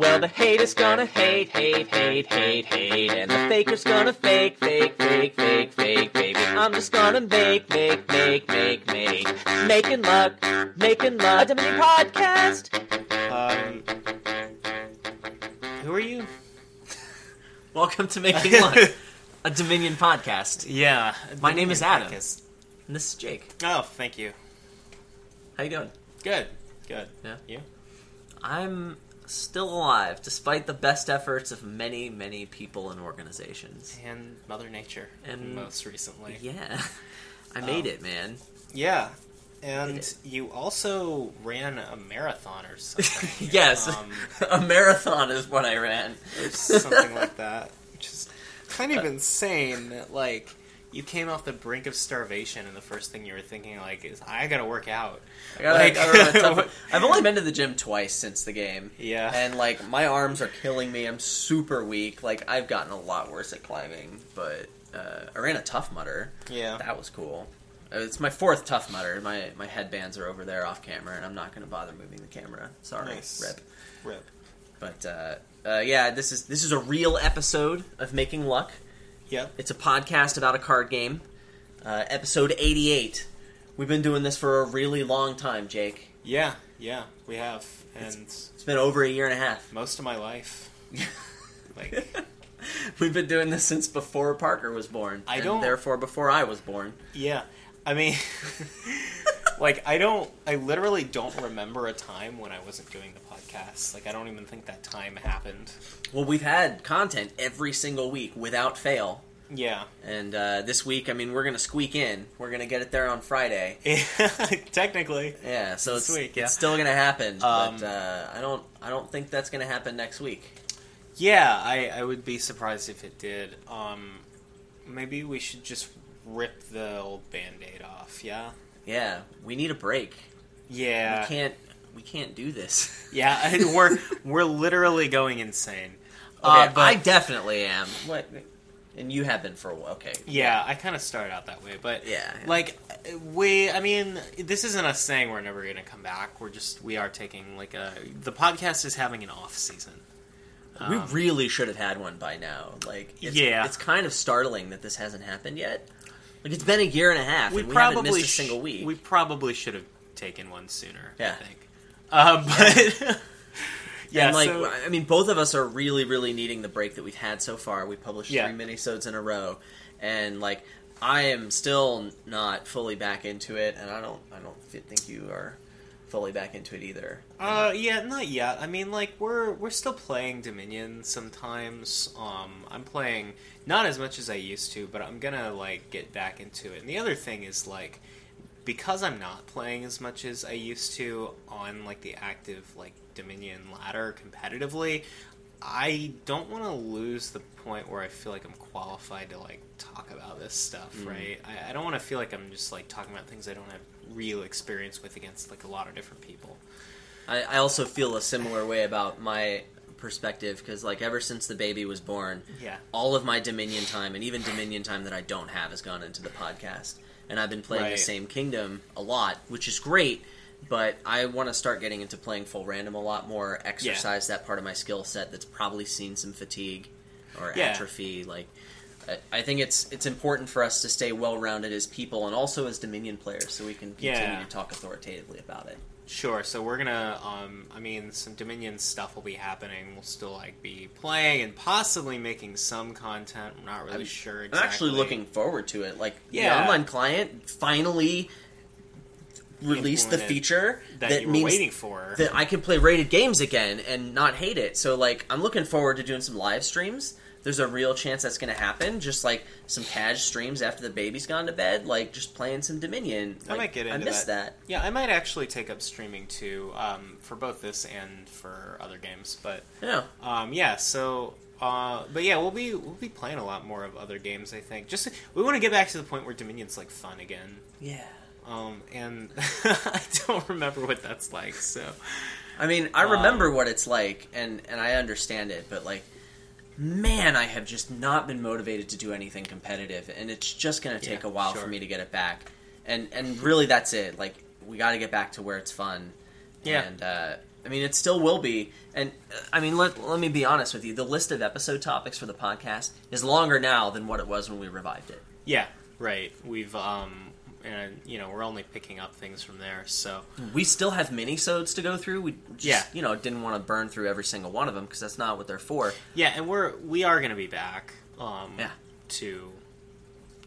Well, the haters gonna hate, hate, hate, hate, hate, and the faker's gonna fake, fake, fake, fake, fake, baby. I'm just gonna make, make, make, make, make, making luck, making luck. A Dominion podcast. Um, who are you? Welcome to Making Luck, a Dominion podcast. Yeah, My name is Adam. Podcast. And this is Jake. Oh, thank you. How you doing? Good, good. Yeah. You? I'm still alive, despite the best efforts of many, many people and organizations. And Mother Nature. And- most recently. Yeah, I made Um, it, man. Yeah. And you also ran a marathon or something. yes, Um, a marathon is what I ran. or something like that. Which is kind of insane that, like, you came off the brink of starvation and the first thing you were thinking, like, is, I gotta work out. I gotta, Like- I gotta run a tough- I've only been to the gym twice since the game. Yeah. And like my arms are killing me. I'm super weak. Like I've gotten a lot worse at climbing, but uh, I ran a Tough Mudder. Yeah. That was cool. Uh, It's my fourth Tough Mudder. My my headbands are over there off camera, and I'm not going to bother moving the camera. Sorry, Nice. rip. Rip. But uh, uh, yeah, this is this is a real episode of Making Luck. Yep. It's a podcast about a card game. Uh, episode 88. We've been doing this for a really long time, Jake. Yeah, yeah, we have. And It's been over a year and a half. most of my life. Like, We've been doing this since before Parker was born. I and don't- Therefore, before I was born. yeah. I mean, like, I don't, I literally don't remember a time when I wasn't doing the podcast. Like, I don't even think that time happened. Well, we've had content every single week without fail. Yeah. And uh, this week, I mean, we're going to squeak in. We're going to get it there on Friday. Technically. Yeah, so it's, week, yeah. it's still going to happen. Um, but uh, I don't I don't think that's going to happen next week. Yeah, I, I would be surprised if it did. Um, maybe we should just rip the old band-aid off, yeah? Yeah, we need a break. Yeah. We can't we can't do this. Yeah, and we're, we're literally going insane. Okay, Uh, but- I definitely am. What? And you have been for a while. Okay. Yeah, I kind of started out that way, but Yeah, yeah. like we, I mean, this isn't us saying we're never going to come back. We're just we are taking like a the podcast is having an off season. We Um, really should have had one by now. Like, it's, Yeah. it's kind of startling that this hasn't happened yet. Like, it's been a year and a half, we and we haven't probably missed a single week. We probably should have taken one sooner. Yeah. I think. Uh, but yeah, and like, so- I mean, both of us are really, really needing the break that we've had so far. We published Yeah. three minisodes in a row, and like, I am still not fully back into it, and I don't, I don't think you are fully back into it either. Uh, yeah, not yet. I mean, like we're we're still playing Dominion sometimes. Um, I'm playing not as much as I used to, but I'm gonna like get back into it. And the other thing is like because I'm not playing as much as I used to on like the active like Dominion ladder competitively. I don't want to lose the point where I feel like I'm qualified to like talk about this stuff, Mm. right? I, I don't want to feel like I'm just like talking about things I don't have real experience with against like a lot of different people. I, I also feel a similar way about my perspective because, like, ever since the baby was born, Yeah. all of my Dominion time and even Dominion time that I don't have has gone into the podcast. And I've been playing the same kingdom a lot, which is great. But I want to start getting into playing full random a lot more. Exercise that part of my skill set that's probably seen some fatigue or Yeah. atrophy. Like, I- I think it's it's important for us to stay well rounded as people and also as Dominion players, so we can continue Yeah. to talk authoritatively about it. Sure. So we're gonna, um, I mean, some Dominion stuff will be happening. We'll still like be playing and possibly making some content. I'm not really I'm- sure. I'm actually looking forward to it. Like Yeah. the online client finally released the feature that, that, you were means waiting for. that I can play rated games again and not hate it. So like I'm looking forward to doing some live streams. There's a real chance that's going to happen. Just like some cash streams after the baby's gone to bed, like just playing some Dominion. I might get I into missed that. that. Yeah, I might actually take up streaming too, um, for both this and for other games. But Yeah. um, yeah, so. Uh, but yeah, we'll be we'll be playing a lot more of other games. I think. Just we want to get back to the point where Dominion's like fun again. Yeah. Um, and I don't remember what that's like. So I mean, I Um, remember what it's like, and and I understand it, but like, man, I have just not been motivated to do anything competitive, and it's just going to take Yeah, a while sure. for me to get it back. And and really, that's it. Like, we got to get back to where it's fun. Yeah. And uh, I mean, it still will be. And uh, I mean, let, let me be honest with you. The list of episode topics for the podcast is longer now than what it was when we revived it. Yeah, right. We've um, and you know, we're only picking up things from there. So We still have mini-sodes to go through. We just, Yeah. you know, didn't want to burn through every single one of them because that's not what they're for. yeah, and we're we are going to be back. Um, Yeah. To,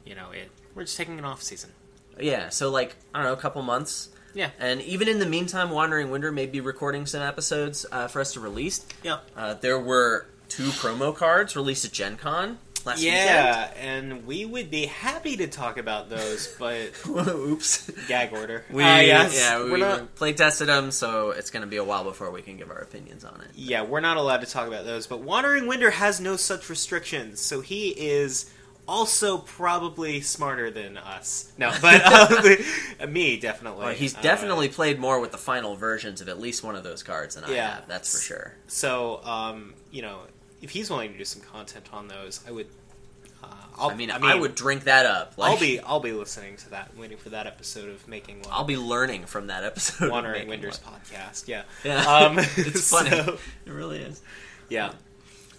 you know, it. We're just taking an off season. Yeah, so like I don't know, a couple months. Yeah. And even in the meantime, Wandering Winder may be recording some episodes uh, for us to release. Yeah. Uh, there were two promo cards released at Gen Con last Yeah, and we would be happy to talk about those, but. Oops. gag order. We, Ah, yes. yeah, we, we're not. play tested them, so it's going to be a while before we can give our opinions on it. Yeah, we're not allowed to talk about those. But Wandering Winder has no such restrictions, so he is also probably smarter than us. No, but uh, me definitely. Well, he's Uh, definitely played more with the final versions of at least one of those cards than I have. That's for sure. so. Um, you know, if he's willing to do some content on those, I would. Uh, I'll, I mean, I, would drink that up. Like, I'll be. I'll be listening to that, waiting for that episode of making. Love. I'll be learning from that episode. of Wandering Winder's Love. podcast. Yeah. Yeah, Um, it's funny. so- it really is. yeah.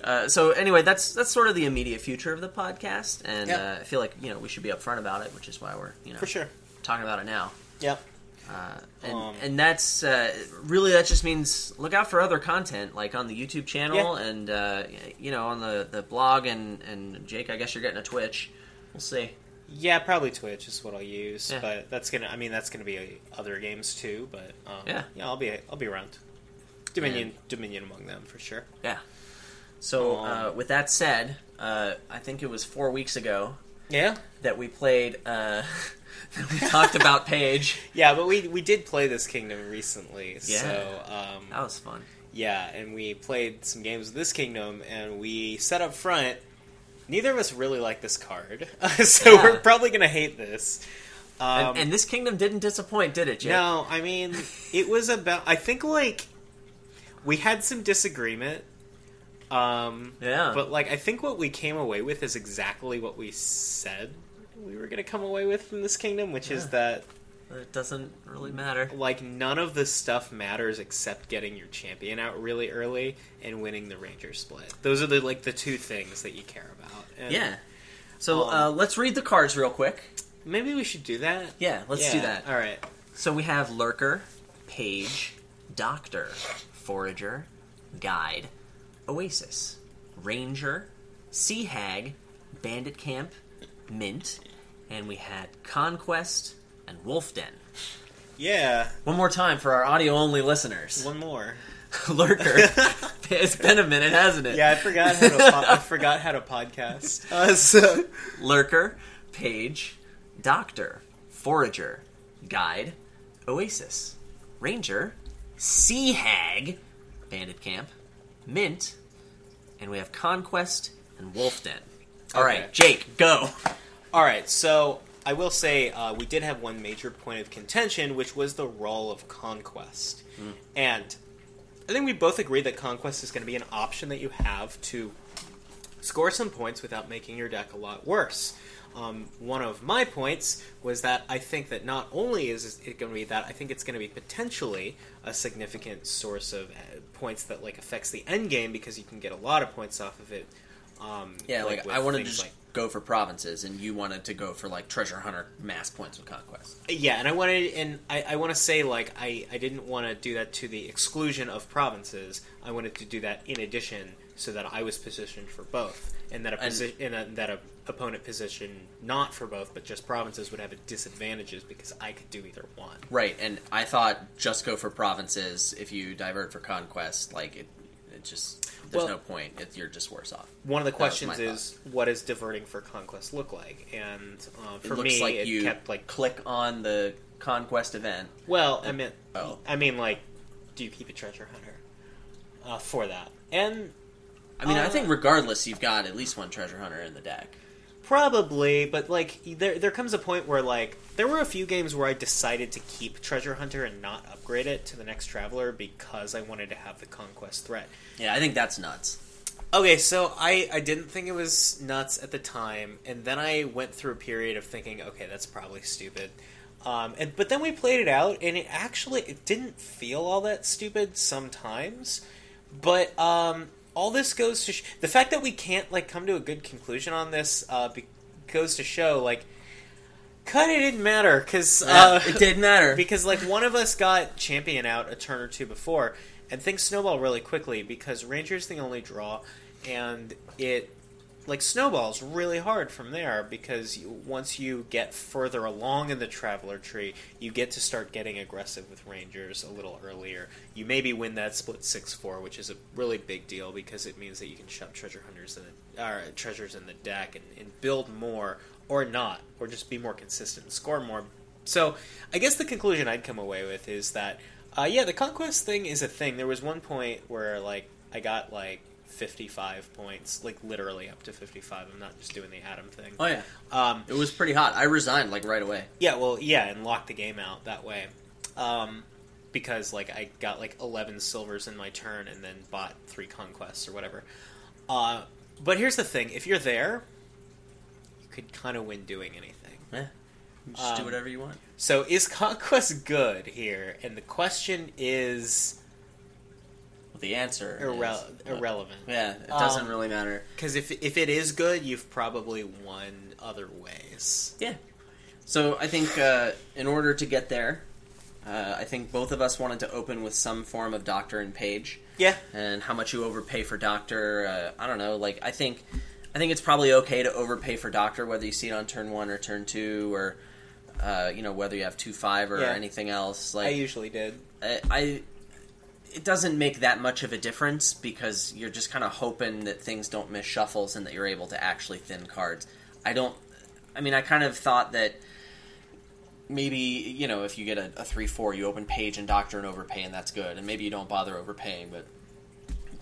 Uh, so anyway, that's that's sort of the immediate future of the podcast, and Yeah. uh, I feel like you know we should be upfront about it, which is why we're you know For sure. talking about it now. Yep. Uh, and, Um, and that's uh, really that just means look out for other content like on the YouTube channel and uh, you know on the, the blog and and Jake. I guess you're getting a Twitch. We'll see. Yeah, probably Twitch is what I'll use, Yeah. but that's gonna. I mean, that's gonna be uh, other games too. But um, Yeah. yeah, I'll be I'll be around. Dominion, Dominion among them for sure. Yeah. So Um, uh, with that said, uh, I think it was four weeks ago Yeah, that we played. That we talked about Page. yeah, but we we did play this kingdom recently, Yeah. so um, That was fun. yeah, and we played some games with this kingdom, and we set up front. Neither of us really like this card, so Yeah. we're probably gonna hate this. Um, and, and this kingdom didn't disappoint, did it, Jake? No, I mean it was about. I think like we had some disagreement. Um, Yeah. but like I think what we came away with is exactly what we said we were going to come away with from this kingdom, which is that It doesn't really matter. like none of the stuff matters except getting your champion out really early and winning the ranger split. Those are the like the two things that you care about. And Yeah. So Um, uh, let's read the cards real quick. maybe we should do that. Yeah, let's do that. All right. So we have Lurker, Page, Doctor, Forager, Guide, Oasis, Ranger, Sea Hag, Bandit Camp, Mint, and we had Conquest and Wolf Den. Yeah. One more time for our audio only listeners. One more. Lurker. it's been a minute, hasn't it? Yeah, I forgot how to. Po- I forgot how to podcast. Uh, so Lurker, Page, Doctor, Forager, Guide, Oasis, Ranger, Sea Hag, Bandit Camp, Mint, and we have Conquest and Wolf Den. All Okay. right, Jake, go. All right, so I will say uh, we did have one major point of contention, which was the role of conquest, and I think we both agree that conquest is going to be an option that you have to score some points without making your deck a lot worse. Um, one of my points was that I think that not only is it going to be that, I think it's going to be potentially a significant source of uh, points that like affects the end game because you can get a lot of points off of it. Um, Yeah, like, with I wanted to just like go for provinces, and you wanted to go for like treasure hunter mass points of Conquest. Yeah, and I wanted, and I, I want to say, like, I, I didn't want to do that to the exclusion of provinces. I wanted to do that in addition, so that I was positioned for both, and that a, And- and a that a opponent position not for both, but just provinces would have a disadvantages because I could do either one. Right, and I thought just go for provinces. If you divert for conquest, like it, it just there's Well- no point. It, you're just worse off. One of the questions is, what does diverting for conquest look like? And uh, It for looks me, like it you kept like, click on the conquest event. well, I meant, Oh. I mean, like, do you keep a treasure hunter uh, for that? And I mean, I Uh, think regardless, you've got at least one treasure hunter in the deck. Probably, but like there there comes a point where like there were a few games where I decided to keep Treasure Hunter and not upgrade it to the next Traveler because I wanted to have the Conquest threat. Yeah, I think that's nuts. Okay, so I I didn't think it was nuts at the time, and then I went through a period of thinking, okay, that's probably stupid. Um, and but then we played it out, and it actually it didn't feel all that stupid sometimes. But um, all this goes to sh- the fact that we can't like come to a good conclusion on this uh, be- goes to show like kind of didn't matter because uh, it did matter. because like one of us got champion out a turn or two before, and things snowball really quickly because Ranger's the only draw, and it like snowballs really hard from there because you, once you get further along in the traveler tree, you get to start getting aggressive with Rangers a little earlier. You maybe win that split six four, which is a really big deal because it means that you can shove treasure hunters in the, or treasures in the deck and, and build more or not, or just be more consistent and score more. So I guess the conclusion I'd come away with is that uh, yeah, the conquest thing is a thing. There was one point where like I got like 55 points, like literally up to 55. I'm not just doing the Adam thing. oh yeah, Um, it was pretty hot. I resigned like right away. yeah, well, yeah, and locked the game out that way. Um, because like I got like 11 silvers in my turn and then bought three conquests or whatever. Uh, but here's the thing: if you're there, you could kind of win doing anything. Yeah, just do Um, whatever you want. So is conquest good here? And the question is the answer irre- is, irrelevant. Yeah, it doesn't Um, really matter. Because if if it is good, you've probably won other ways. Yeah. So I think uh, in order to get there, uh, I think both of us wanted to open with some form of Doctor and Page, Yeah, and how much you overpay for Doctor. Uh, I don't know. Like I think, I think it's probably okay to overpay for Doctor, whether you see it on turn one or turn two, or uh, you know whether you have two five or Yeah. anything else. Like I usually did. I, I it doesn't make that much of a difference because you're just kind of hoping that things don't miss shuffles and that you're able to actually thin cards. I don't. I mean, I kind of thought that maybe you know if you get a, a three four, you open page and doctor and overpay, and that's good. And maybe you don't bother overpaying, but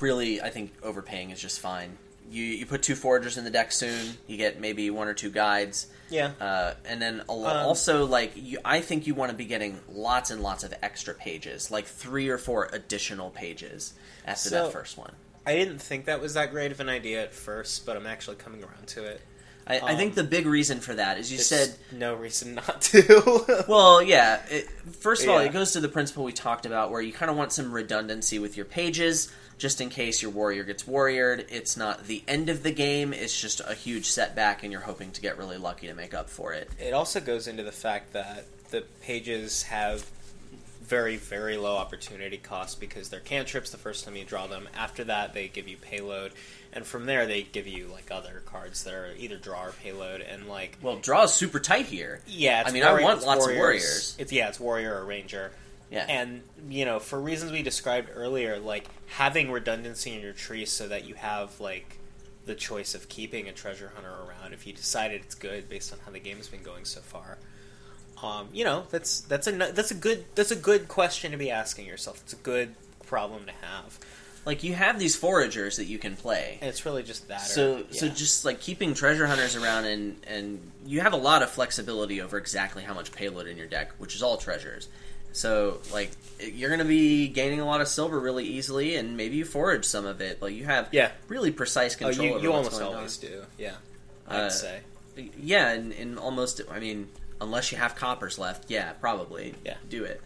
really, I think overpaying is just fine. You you put two foragers in the deck soon. You get maybe one or two guides. Yeah. Uh, and then a, lo- Um, also, like, you, I think you want to be getting lots and lots of extra pages, like three or four additional pages after So- that first one. I didn't think that was that great of an idea at first, but I'm actually coming around to it. I, I think Um, the big reason for that is you said, no reason not to. well, yeah. It, first of all, it goes to the principle we talked about, where you kind of want some redundancy with your pages, just in case your warrior gets warriored. It's not the end of the game; it's just a huge setback, and you're hoping to get really lucky to make up for it. it also goes into the fact that the pages have very, very low opportunity cost because they're cantrips the first time you draw them. After that, they give you payload, and from there, they give you like other cards that are either draw or payload. And like, Well, draw is super tight here. yeah, it's I mean, I want lots of warriors. It's yeah, it's warrior or ranger. Yeah, And you know, for reasons we described earlier, like having redundancy in your tree so that you have like the choice of keeping a treasure hunter around if you decided it's good based on how the game's been going so far. Um, you know, that's that's a that's a good that's a good question to be asking yourself. It's a good problem to have, like you have these foragers that you can play. and it's really just that. So, or, so just like keeping treasure hunters around, and and you have a lot of flexibility over exactly how much payload in your deck, which is all treasures. So, like you're going to be gaining a lot of silver really easily, and maybe you forage some of it. Like you have Yeah. really precise oh, control. you, over you almost always do. Yeah, I'd Uh, say. Yeah, and, and almost. I mean, unless you have coppers left, yeah, probably. Yeah. do it.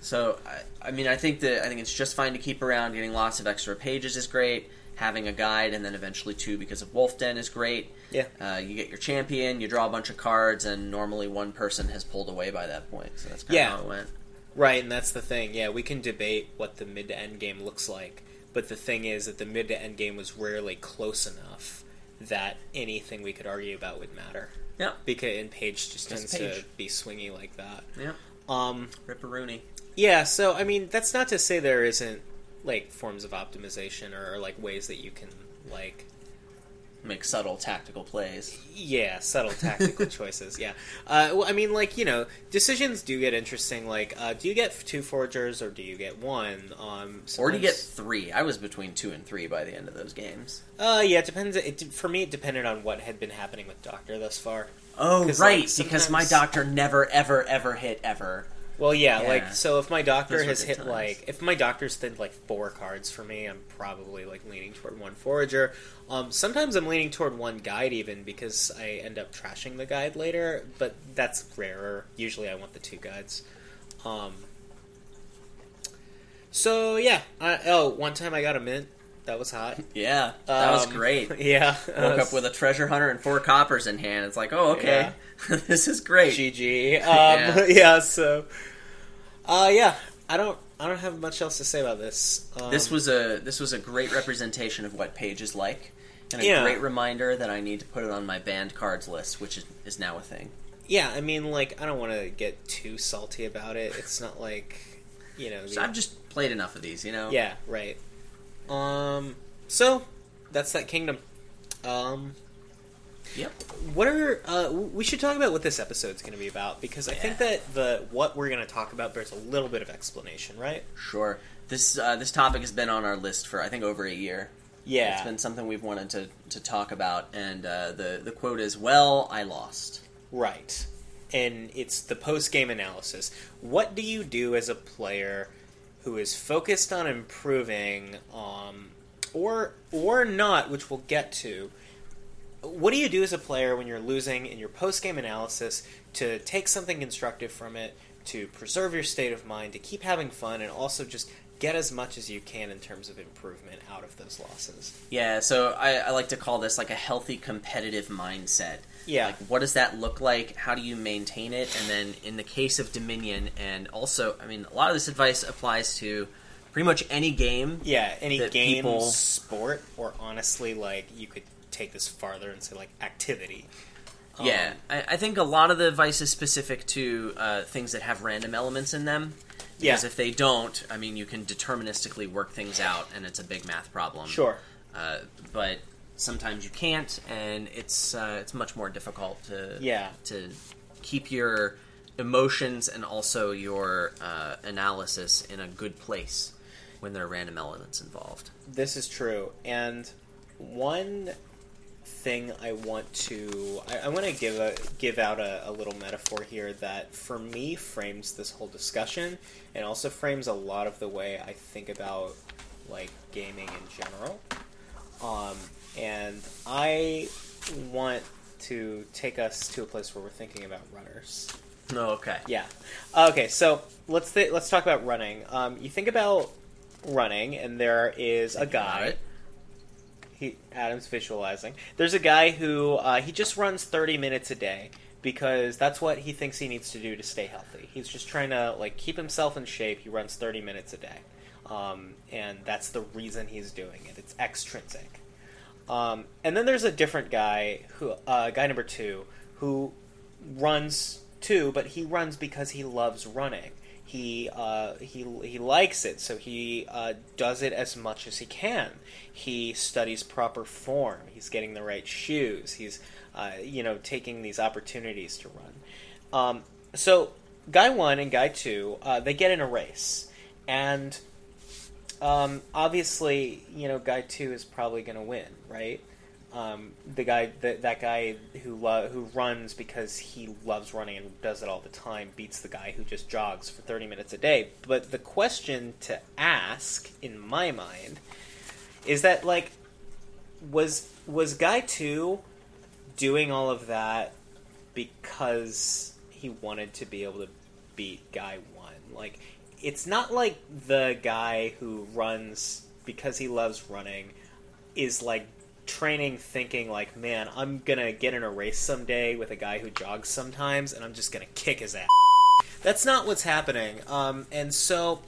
So, I, I mean, I think that I think it's just fine to keep around. Getting lots of extra pages is great. Having a guide and then eventually two because of Wolf Den is great. Yeah. Uh, you get your champion, you draw a bunch of cards, and normally one person has pulled away by that point. So that's kind Yeah. of how it went. Right, and that's the thing. Yeah, we can debate what the mid to end game looks like, but the thing is that the mid to end game was rarely close enough that anything we could argue about would matter. Yeah. Because in Page just Just tends to be swingy like that. Yeah. Um, Ripperoonie. yeah, so I mean, that's not to say there isn't like forms of optimization or, or like ways that you can like Make subtle tactical plays. Yeah, subtle tactical choices. Yeah, uh, well, I mean, like you know, decisions do get interesting. Like, uh, do you get two foragers or do you get one? Um, Or do you get three? I was between two and three by the end of those games. Uh, yeah, it depends. It, for me, it depended on what had been happening with Doctor thus far. Oh, right, like, because my doctor never, ever, ever hit ever. Well, yeah, Yeah. like so. If my doctor has hit times. like, if my doctor's thinned like four cards for me, I'm probably like leaning toward one forager. Um, sometimes I'm leaning toward one guide even because I end up trashing the guide later, but that's rarer. Usually, I want the two guides. Um, so yeah. I, oh, one time I got a mint. That was hot. Yeah, that was Um, great. Yeah. Woke up with a treasure hunter and four coppers in hand. It's like, oh, okay, this is great. GG. Um, Yeah. yeah. So, uh, yeah. I don't. I don't have much else to say about this. Um, This was a this was a great representation of what Page is like, and a Yeah. great reminder that I need to put it on my banned cards list, which is, is now a thing. Yeah, I mean, like, I don't want to get too salty about it. It's not like, you know. So the- I've just played enough of these, you know. yeah, right. Um. So that's that kingdom. Um. Yep. What are uh, we should talk about what this episode's going to be about because I think that the what we're going to talk about bears a little bit of explanation, right? Sure. This uh, this topic has been on our list for I think over a year. Yeah. It's been something we've wanted to, to talk about, and uh, the the quote is, "Well, I lost." Right. And it's the post game analysis. What do you do as a player who is focused on improving, um, or or not, which we'll get to? What do you do as a player when you're losing in your post game analysis to take something constructive from it, to preserve your state of mind, to keep having fun, and also just get as much as you can in terms of improvement out of those losses? Yeah, so I, I like to call this like a healthy competitive mindset. Yeah. Like, what does that look like? How do you maintain it? And then, in the case of Dominion, and also, I mean, a lot of this advice applies to pretty much any game. Yeah, any game, people- sport, or honestly, like you could take this farther and say like activity. Um, Yeah, I, I think a lot of the advice is specific to uh, things that have random elements in them. Because Yeah. if they don't, I mean, you can deterministically work things out, and it's a big math problem. Sure. Uh, but sometimes you can't, and it's uh, it's much more difficult to Yeah. to keep your emotions and also your uh, analysis in a good place when there are random elements involved. This is true. And one thing I want to I, I want to give a give out a, a little metaphor here that for me frames this whole discussion and also frames a lot of the way I think about like gaming in general. Um, and I want to take us to a place where we're thinking about runners. Oh, okay. Yeah. Okay, so let's th- let's talk about running. Um, you think about running, and there is a guy. He Adam's visualizing. There's a guy who uh, he just runs 30 minutes a day because that's what he thinks he needs to do to stay healthy. He's just trying to like keep himself in shape. He runs 30 minutes a day, um, and that's the reason he's doing it. It's extrinsic. Um, and then there's a different guy who, uh, guy number two, who runs too, but he runs because he loves running. He uh, he he likes it, so he uh, does it as much as he can. He studies proper form. He's getting the right shoes. He's uh, you know taking these opportunities to run. Um, so guy one and guy two, uh, they get in a race, and um, obviously, you know, guy two is probably going to win, right? Um, the guy, that that guy who lo- who runs because he loves running and does it all the time beats the guy who just jogs for thirty minutes a day. But the question to ask, in my mind, is that like, was was guy two doing all of that because he wanted to be able to beat guy one? Like, it's not like the guy who runs because he loves running is like training thinking like man i'm gonna get in a race someday with a guy who jogs sometimes and i'm just gonna kick his ass. That's not what's happening. Um, and so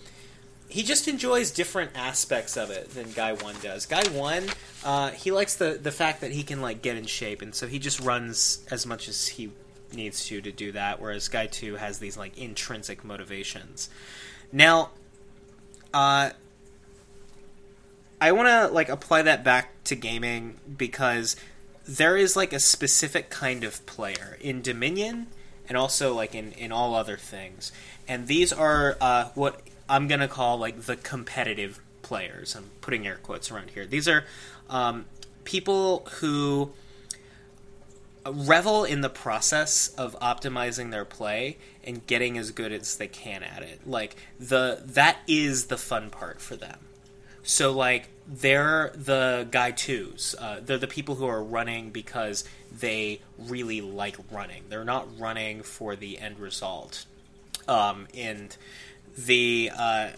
he just enjoys different aspects of it than guy one does. Guy one uh, he likes the, the fact that he can like get in shape and so he just runs as much as he needs to to do that whereas guy two has these like intrinsic motivations. Now uh, I want to like apply that back to gaming because there is like a specific kind of player in Dominion and also like in in all other things, and these are uh, what I'm gonna call like the competitive players. I'm putting air quotes around here. These are um, people who revel in the process of optimizing their play and getting as good as they can at it. Like the that is the fun part for them. So like they're the guy twos. Uh, they're the people who are running because they really like running. They're not running for the end result. Um, and the uh,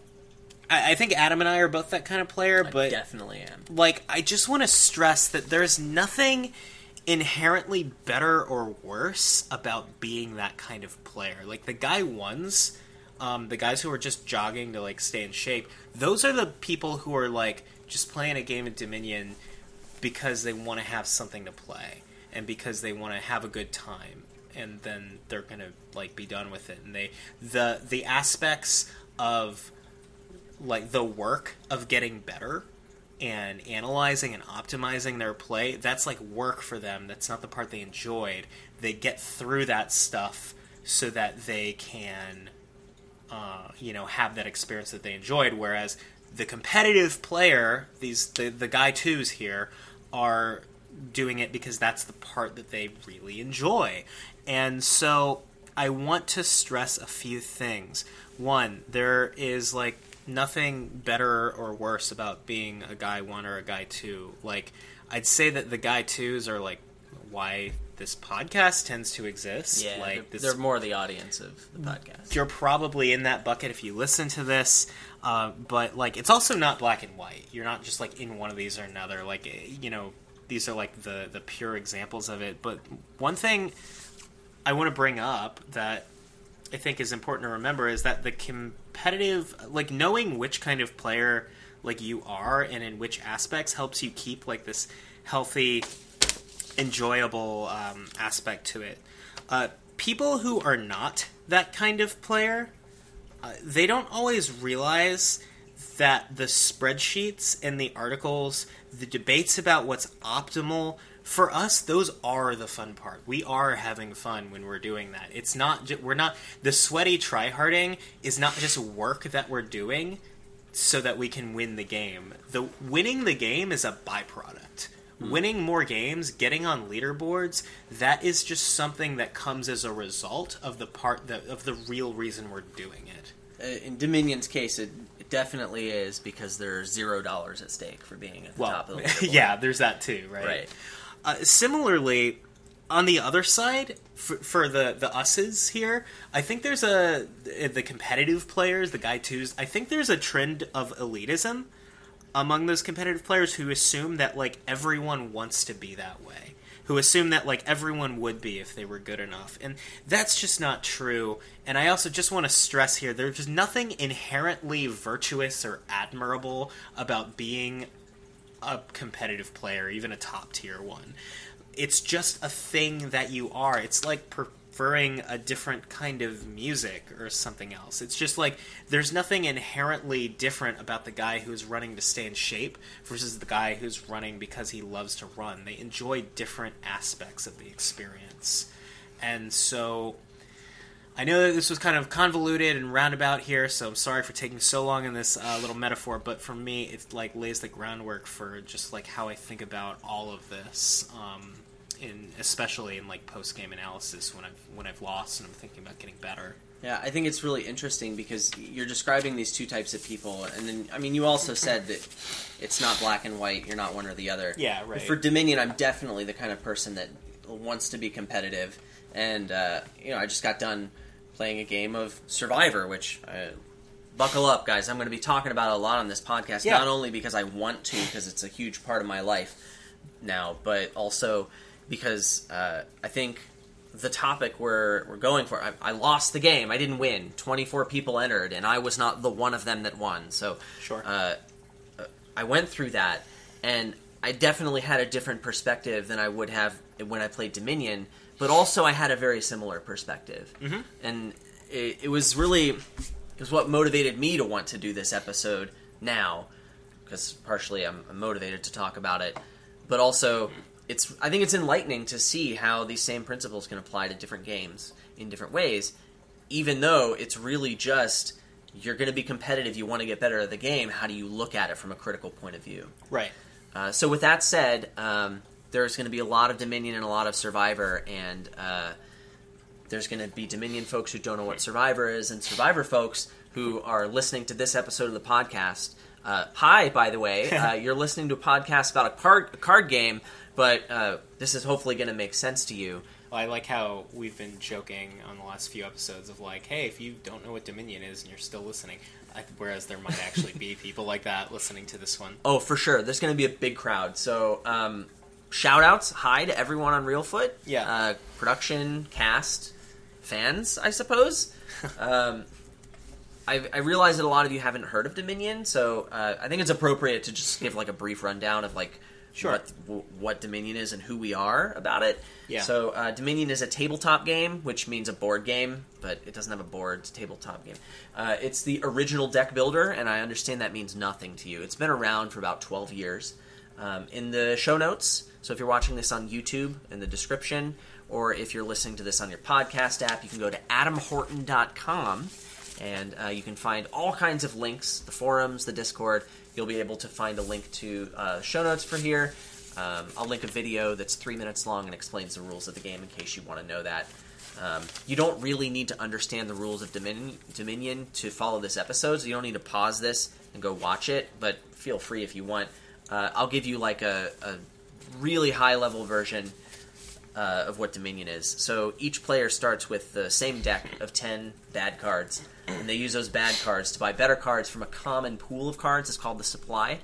I, I think Adam and I are both that kind of player, I but definitely am. like I just want to stress that there's nothing inherently better or worse about being that kind of player. Like the guy ones, um, the guys who are just jogging to like stay in shape, those are the people who are like just playing a game of Dominion because they want to have something to play and because they want to have a good time and then they're gonna like be done with it. And they the the aspects of like the work of getting better and analyzing and optimizing their play that's like work for them. That's not the part they enjoyed. They get through that stuff so that they can uh, you know have that experience that they enjoyed whereas the competitive player these the, the guy twos here are doing it because that's the part that they really enjoy and so i want to stress a few things one there is like nothing better or worse about being a guy one or a guy two. Like, I'd say that the guy twos are like why this podcast tends to exist. Yeah, like they're, this, they're more the audience of the podcast. you're probably in that bucket if you listen to this. Uh, but like, it's also not black and white. You're not just like in one of these or another. Like, eh, you know, these are like the the pure examples of it. But one thing I want to bring up that I think is important to remember is that the competitive, like knowing which kind of player like you are and in which aspects helps you keep like this healthy, enjoyable um, aspect to it. Uh, people who are not that kind of player, uh, they don't always realize that the spreadsheets and the articles, the debates about what's optimal for us those are the fun part. We are having fun when we're doing that. It's not we're not the sweaty tryharding is not just work that we're doing so that we can win the game. The winning the game is a byproduct winning more games getting on leaderboards that is just something that comes as a result of the part that of the real reason we're doing it Uh, in Dominion's case, it, it definitely is because there's zero dollars at stake for being at the well top of the leaderboard. yeah there's that too right right. Uh, similarly, on the other side, for, for the the us's here, I think there's a the competitive players, the guy twos. I think there's a trend of elitism among those competitive players who assume that like everyone wants to be that way, who assume that like everyone would be if they were good enough, and that's just not true. And I also just want to stress here: there's nothing inherently virtuous or admirable about being a competitive player, even a top tier one. It's just a thing that you are. It's like preferring a different kind of music or something else. It's just like there's nothing inherently different about the guy who's running to stay in shape versus the guy who's running because he loves to run. They enjoy different aspects of the experience. And so I know that this was kind of convoluted and roundabout here, so I'm sorry for taking so long in this uh, little metaphor. But for me, it like lays the groundwork for just like how I think about all of this, um, in especially in like post game analysis when I've when I've lost and I'm thinking about getting better. Yeah, I think it's really interesting because you're describing these two types of people, and then I mean, you also said that it's not black and white. You're not one or the other. Yeah, But right. For Dominion, I'm definitely the kind of person that wants to be competitive, and uh, you know, I just got done playing a game of Survivor, which. Uh, Buckle up, guys! I'm going to be talking about a lot on this podcast. Yeah. Not only because I want to, because it's a huge part of my life now, but also because uh, I think the topic we're, we're going for. I, I lost the game. I didn't win. 24 people entered, and I was not the one of them that won. So Sure. uh, uh, I went through that, and I definitely had a different perspective than I would have when I played Dominion. But also, I had a very similar perspective, mm-hmm. and it, it was really it was what motivated me to want to do this episode now, because partially I'm, I'm motivated to talk about it, but also it's I think it's enlightening to see how these same principles can apply to different games in different ways, even though it's really just you're going to be competitive, you want to get better at the game. How do you look at it from a critical point of view? Right. Uh, so with that said, um, there's going to be a lot of Dominion and a lot of Survivor, and uh, there's going to be Dominion folks who don't know what Survivor is, and Survivor folks who are listening to this episode of the podcast. Uh, hi, by the way, uh, you're listening to a podcast about a card a card game, but uh, this is hopefully going to make sense to you. Well, I like how we've been joking on the last few episodes of like, hey, if you don't know what Dominion is and you're still listening, I, whereas there might actually be people like that listening to this one. Oh, for sure. There's going to be a big crowd. So, um, shout outs, hi to everyone on Reelfoot. Yeah. Uh, production, cast, fans, I suppose. um, I, I realize that a lot of you haven't heard of Dominion, so uh, I think it's appropriate to just give like a brief rundown of like Sure. what what Dominion is and who we are about it. Yeah. So uh, Dominion is a tabletop game, which means a board game, but it doesn't have a board. It's a tabletop game. Uh, it's the original deck builder, and I understand that means nothing to you. It's been around for about twelve years. Um, in the show notes, so if you're watching this on YouTube, in the description, or if you're listening to this on your podcast app, you can go to adamhorton.com and uh, you can find all kinds of links the forums the discord you'll be able to find a link to uh, show notes for here um, i'll link a video that's three minutes long and explains the rules of the game in case you want to know that. Um, you don't really need to understand the rules of dominion, dominion to follow this episode so you don't need to pause this and go watch it but feel free if you want. Uh, i'll give you like a, a really high level version uh, of what Dominion is. So each player starts with the same deck of 10 bad cards, and they use those bad cards to buy better cards from a common pool of cards. It's called the supply.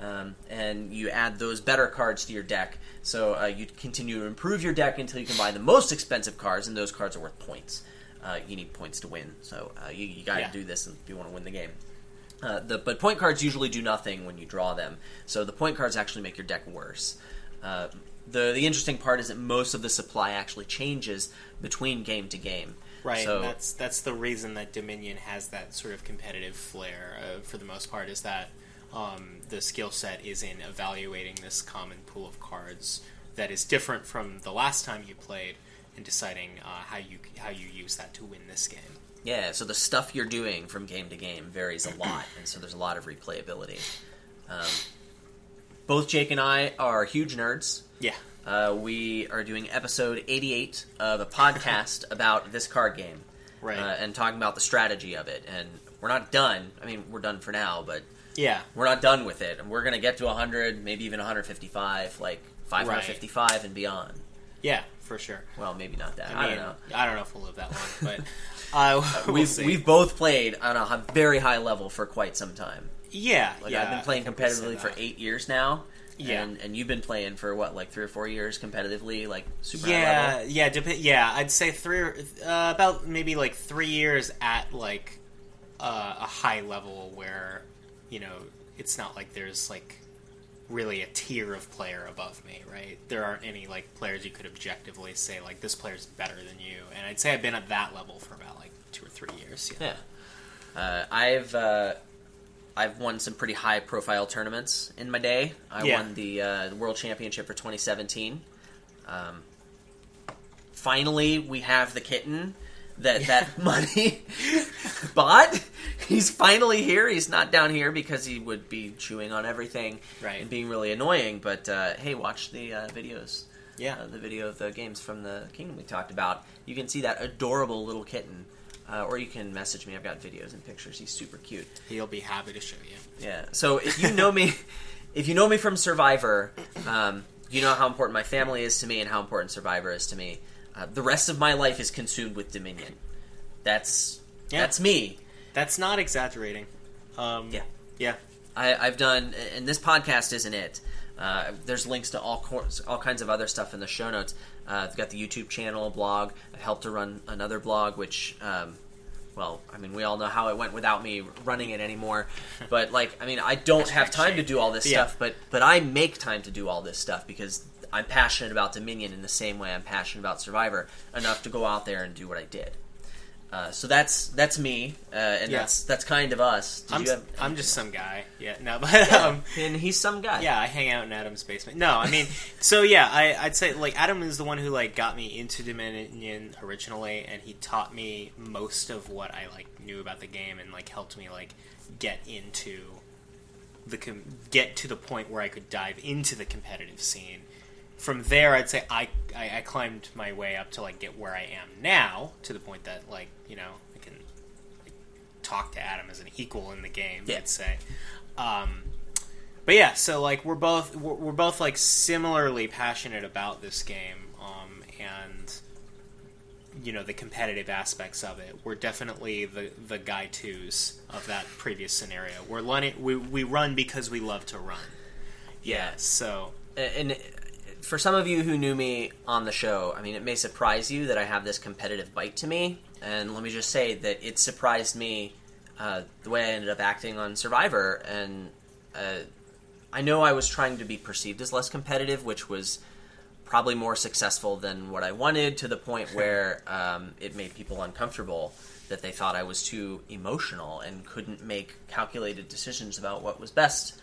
Um, and you add those better cards to your deck. So uh, you continue to improve your deck until you can buy the most expensive cards, and those cards are worth points. Uh, you need points to win, so uh, you, you got to Yeah. do this if you want to win the game. Uh, the, but point cards usually do nothing when you draw them, so the point cards actually make your deck worse. The the interesting part is that most of the supply actually changes between game to game. Right. So and that's that's the reason that Dominion has that sort of competitive flair. Uh, for the most part, is that um, the skill set is in evaluating this common pool of cards that is different from the last time you played, and deciding uh, how you how you use that to win this game. yeah, so the stuff you're doing from game to game varies a lot, and so there's a lot of replayability. Um, both Jake and I are huge nerds. Yeah. Uh, we are doing episode 88 of a podcast about this card game. Right. Uh, and talking about the strategy of it. And we're not done. I mean, we're done for now, but yeah. we're not done with it. And we're going to get to 100, maybe even 155, like 555 and beyond. Yeah. For sure. Well, maybe not that. I, I, don't know. I don't know if we'll live that long, but uh, we'll we've, see. we've both played on a very high level for quite some time. Yeah. Like yeah, I've been playing I think we said competitively for eight years now. Yeah. And, and you've been playing for what, like three or four years competitively, like super Yeah, level? yeah, dep- yeah. I'd say three, or- uh, about maybe like three years at like uh, a high level where you know it's not like there's like really a tier of player above me, right? There aren't any like players you could objectively say like this player's better than you, and I'd say I've been at that level for about like two or three years. Yeah, Yeah. Uh, I've uh, I've won some pretty high profile tournaments in my day. I Yeah. won the uh, World Championship for 2017. Um, finally, we have the kitten that that money bought. He's finally here. He's not down here because he would be chewing on everything Right. and being really annoying. But uh, hey, watch the uh, videos. yeah, Uh, the video of the games from the kingdom we talked about. You can see that adorable little kitten. Uh, or you can message me. I've got videos and pictures. He's super cute. he'll be happy to show you. Yeah. So if you know me, if you know me from Survivor, um, you know how important my family is to me and how important Survivor is to me. Uh, the rest of my life is consumed with Dominion. That's Yeah. that's me. That's not exaggerating. Um, Yeah. yeah, I, I've done, and this podcast isn't it. Uh, there's links to all cor- all kinds of other stuff in the show notes. Uh, I've got the YouTube channel, blog. I've helped to run another blog, which, um, well, I mean, we all know how it went without me running it anymore. But like, I mean, I don't have time to do all this Yeah. stuff, but but I make time to do all this stuff because I'm passionate about Dominion in the same way I'm passionate about Survivor enough to go out there and do what I did. Uh, so that's that's me, uh, and Yeah. that's that's kind of us. Did I'm, you have- I'm just some guy. Yeah, no, but um, and he's some guy. yeah, I hang out in Adam's basement. No, I mean, so yeah, I, I'd say like Adam is the one who like got me into Dominion originally, and he taught me most of what I like knew about the game, and like helped me like get into the com- get to the point where I could dive into the competitive scene. From there, I'd say I, I I climbed my way up to like get where I am now to the point that like you know I can like, talk to Adam as an equal in the game. Yeah. I'd say. Um, but yeah, so like we're both we're, we're both like similarly passionate about this game, um, and you know the competitive aspects of it. We're definitely the the guy twos of that previous scenario. We're running we we run because we love to run. Yeah. So and for some of you who knew me on the show, I mean, it may surprise you that I have this competitive bite to me. And let me just say that it surprised me uh, the way I ended up acting on Survivor. And uh, I know I was trying to be perceived as less competitive, which was probably more successful than what I wanted to the point where um, it made people uncomfortable that they thought I was too emotional and couldn't make calculated decisions about what was best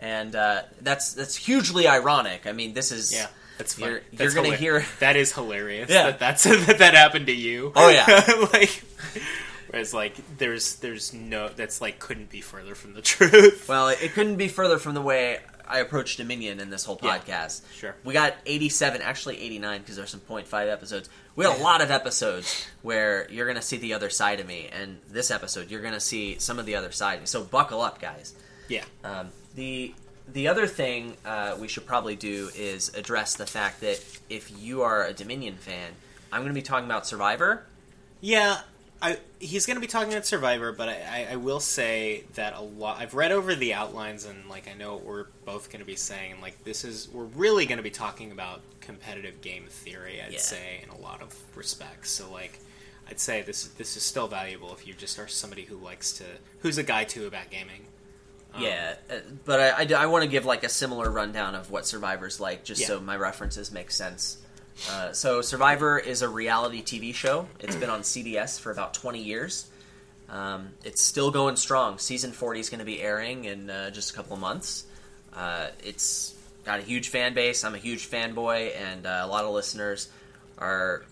and uh, that's that's hugely ironic. I mean, this is yeah, that's fun. You're, That's you're going to hila- hear. that is hilarious. Yeah. that that's that, that happened to you. Oh, yeah. like whereas like there's there's no that's like couldn't be further from the truth. Well, it, it couldn't be further from the way I approached Dominion in this whole Yeah, podcast. sure. we got 87, actually 89, because there's some point five episodes. We had a lot of episodes where you're going to see the other side of me, and this episode you're going to see some of the other side. So buckle up, guys. yeah, Um, the the other thing uh, we should probably do is address the fact that if you are a Dominion fan, I'm going to be talking about Survivor. yeah. I, he's going to be talking about Survivor, but I, I, I will say that a lot. I've read over the outlines, and like I know what we're both going to be saying. and, Like this is we're really going to be talking about competitive game theory. I'd Yeah. say in a lot of respects. So like, I'd say this this is still valuable if you just are somebody who likes to who's a guy too about gaming. Um, Yeah, uh, but I, I, want to give like a similar rundown of what Survivor's like, just Yeah. so my references make sense. Uh, so Survivor is a reality TV show. It's been on CBS for about 20 years. Um, it's still going strong. Season 40 is going to be airing in uh, just a couple of months. Uh, it's got a huge fan base. I'm a huge fanboy, and uh, a lot of listeners are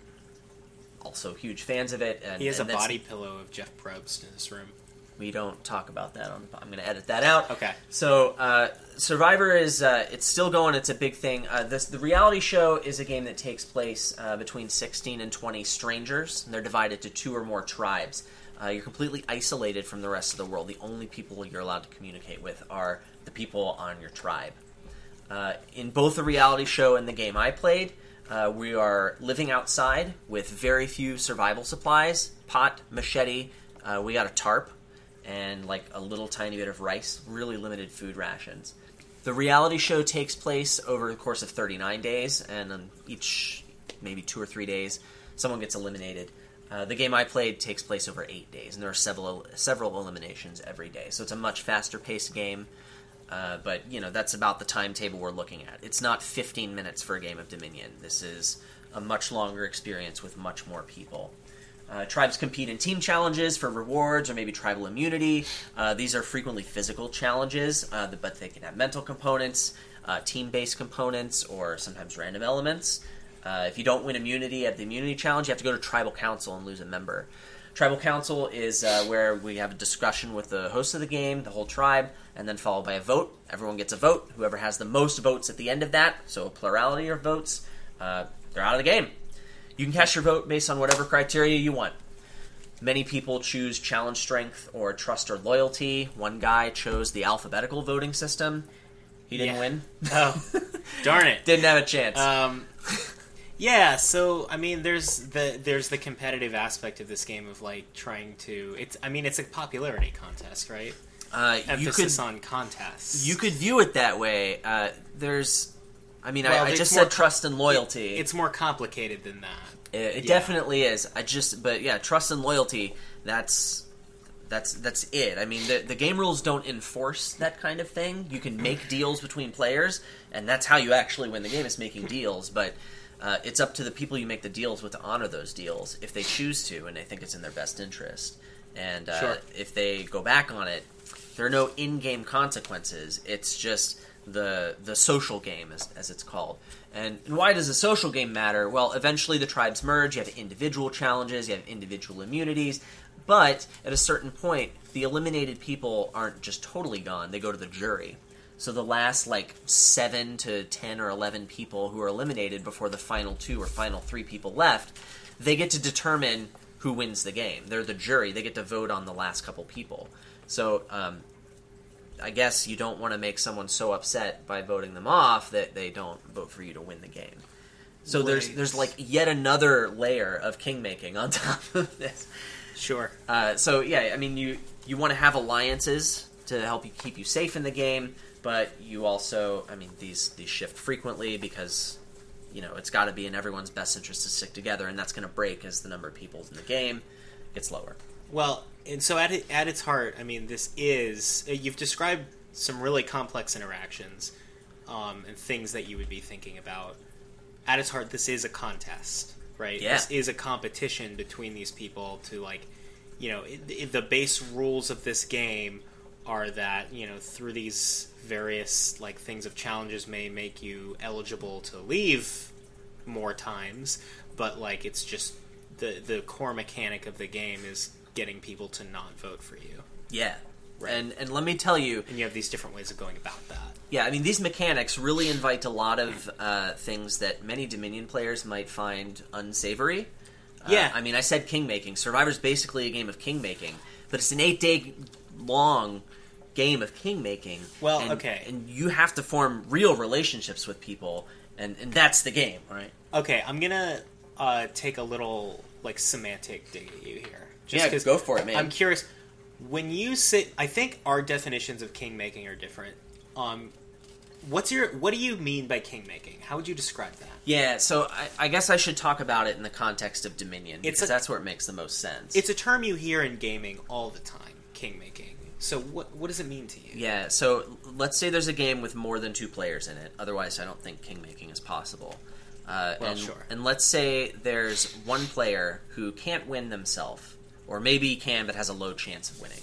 also huge fans of it. And He has a body pillow of Jeff Probst in his room. We don't talk about that on. the I'm going to edit that out. Okay. So, uh, Survivor is uh, it's still going. It's a big thing. Uh, this the reality show is a game that takes place uh, between 16 and 20 strangers. And they're divided to two or more tribes. Uh, you're completely isolated from the rest of the world. The only people you're allowed to communicate with are the people on your tribe. Uh, in both the reality show and the game I played, uh, we are living outside with very few survival supplies pot, machete. Uh, we got a tarp and like a little tiny bit of rice, really limited food rations. The reality show takes place over the course of 39 days, and on each maybe two or three days, someone gets eliminated. Uh, the game I played takes place over eight days, and there are several several eliminations every day. So it's a much faster paced game. Uh, but you know that's about the timetable we're looking at. It's not 15 minutes for a game of Dominion. This is a much longer experience with much more people. Uh, tribes compete in team challenges for rewards or maybe tribal immunity. Uh, these are frequently physical challenges, uh, but they can have mental components, uh, team-based components, or sometimes random elements. Uh, if you don't win immunity at the immunity challenge, you have to go to tribal council and lose a member. Tribal council is uh, where we have a discussion with the host of the game, the whole tribe, and then followed by a vote. Everyone gets a vote. Whoever has the most votes at the end of that, so a plurality of votes, they're out of the game. You can cast your vote based on whatever criteria you want. Many people choose challenge strength or trust or loyalty. One guy chose the alphabetical voting system. He didn't Yeah. win. Oh, darn it. Didn't have a chance. Um, yeah, so I mean, there's the there's the competitive aspect of this game of like trying to. It's I mean, it's a popularity contest, right? Uh, you could Emphasis on contests. you could view it that way. Uh, there's, I mean, Well, I, I just more said trust and loyalty. It's more complicated than that. It, it Yeah. definitely is. I just, but yeah, trust and loyalty. That's that's that's it. I mean, the the game rules don't enforce that kind of thing. You can make deals between players, and that's how you actually win the game. Is making deals, but. Uh, it's up to the people you make the deals with to honor those deals if they choose to and they think it's in their best interest. And uh, Sure. if they go back on it, there are no in-game consequences. It's just the the social game, as, as it's called. And and why does the social game matter? Well, eventually the tribes merge. You have individual challenges. You have individual immunities. But at a certain point, the eliminated people aren't just totally gone. They go to the jury. So the last like seven to ten or eleven people who are eliminated before the final two or final three people left, they get to determine who wins the game. They're the jury. They get to vote on the last couple people. So um, I guess you don't want to make someone so upset by voting them off that they don't vote for you to win the game. So there's there's like yet another layer of king making on top of this. Sure. Uh, so yeah, I mean you you want to have alliances to help you keep you safe in the game, but you also I mean these these shift frequently because you know it's got to be in everyone's best interest to stick together, and that's going to break as the number of people in the game gets lower. Well, and so at at its heart, I mean, this is uh, you've described some really complex interactions um, and things that you would be thinking about. At its heart, this is a contest, right? Yeah. This is a competition between these people to like, you know, it, it- the base rules of this game are that you know through these various like things of challenges may make you eligible to leave more times, but like it's just the the core mechanic of the game is getting people to not vote for you. Yeah, Right. and and let me tell you, And you have these different ways of going about that. Yeah, I mean these mechanics really invite a lot of uh, things that many Dominion players might find unsavory. Uh, Yeah. I mean I said king making. Survivor's basically a game of king making, but it's an eight day long game of king making. Well, and, okay. and you have to form real relationships with people, and and that's the game, right? Okay, I'm gonna uh, take a little like semantic dig at you here. Yeah, 'cause go for it, man. I'm curious. When you say, I think our definitions of king making are different. Um, what's your what do you mean by king making? How would you describe that? Yeah, so I, I guess I should talk about it in the context of Dominion It's because a- that's where it makes the most sense. It's a term you hear in gaming all the time. King making. So what what does it mean to you? Yeah, so let's say there's a game with more than two players in it. Otherwise, I don't think king making is possible. Uh, Well, and, sure. and let's say there's one player who can't win themselves, or maybe can but has a low chance of winning.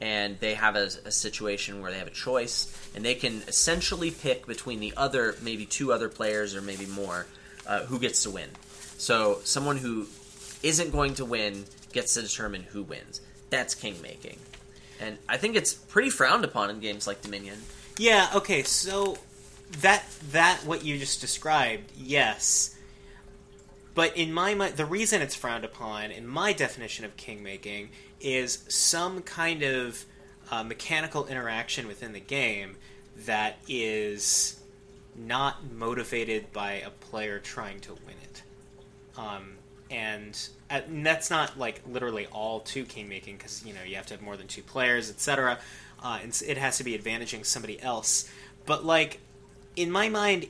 And they have a, a situation where they have a choice, and they can essentially pick between the other, maybe two other players or maybe more, uh, who gets to win. So someone who isn't going to win gets to determine who wins. That's king making. And I think it's pretty frowned upon in games like Dominion. Yeah, okay, so that that what you just described, yes. But in my mind, the reason it's frowned upon, in my definition of king making, is some kind of uh, mechanical interaction within the game that is not motivated by a player trying to win it. Um, and, uh, and that's not like literally all to king making because you know you have to have more than two players, etc. Uh, and it has to be advantaging somebody else. But like in my mind,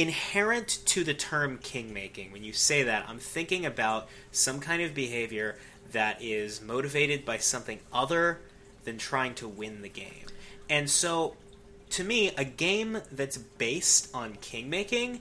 inherent to the term king making, when you say that, I'm thinking about some kind of behavior that is motivated by something other than trying to win the game. And so, to me, a game that's based on king making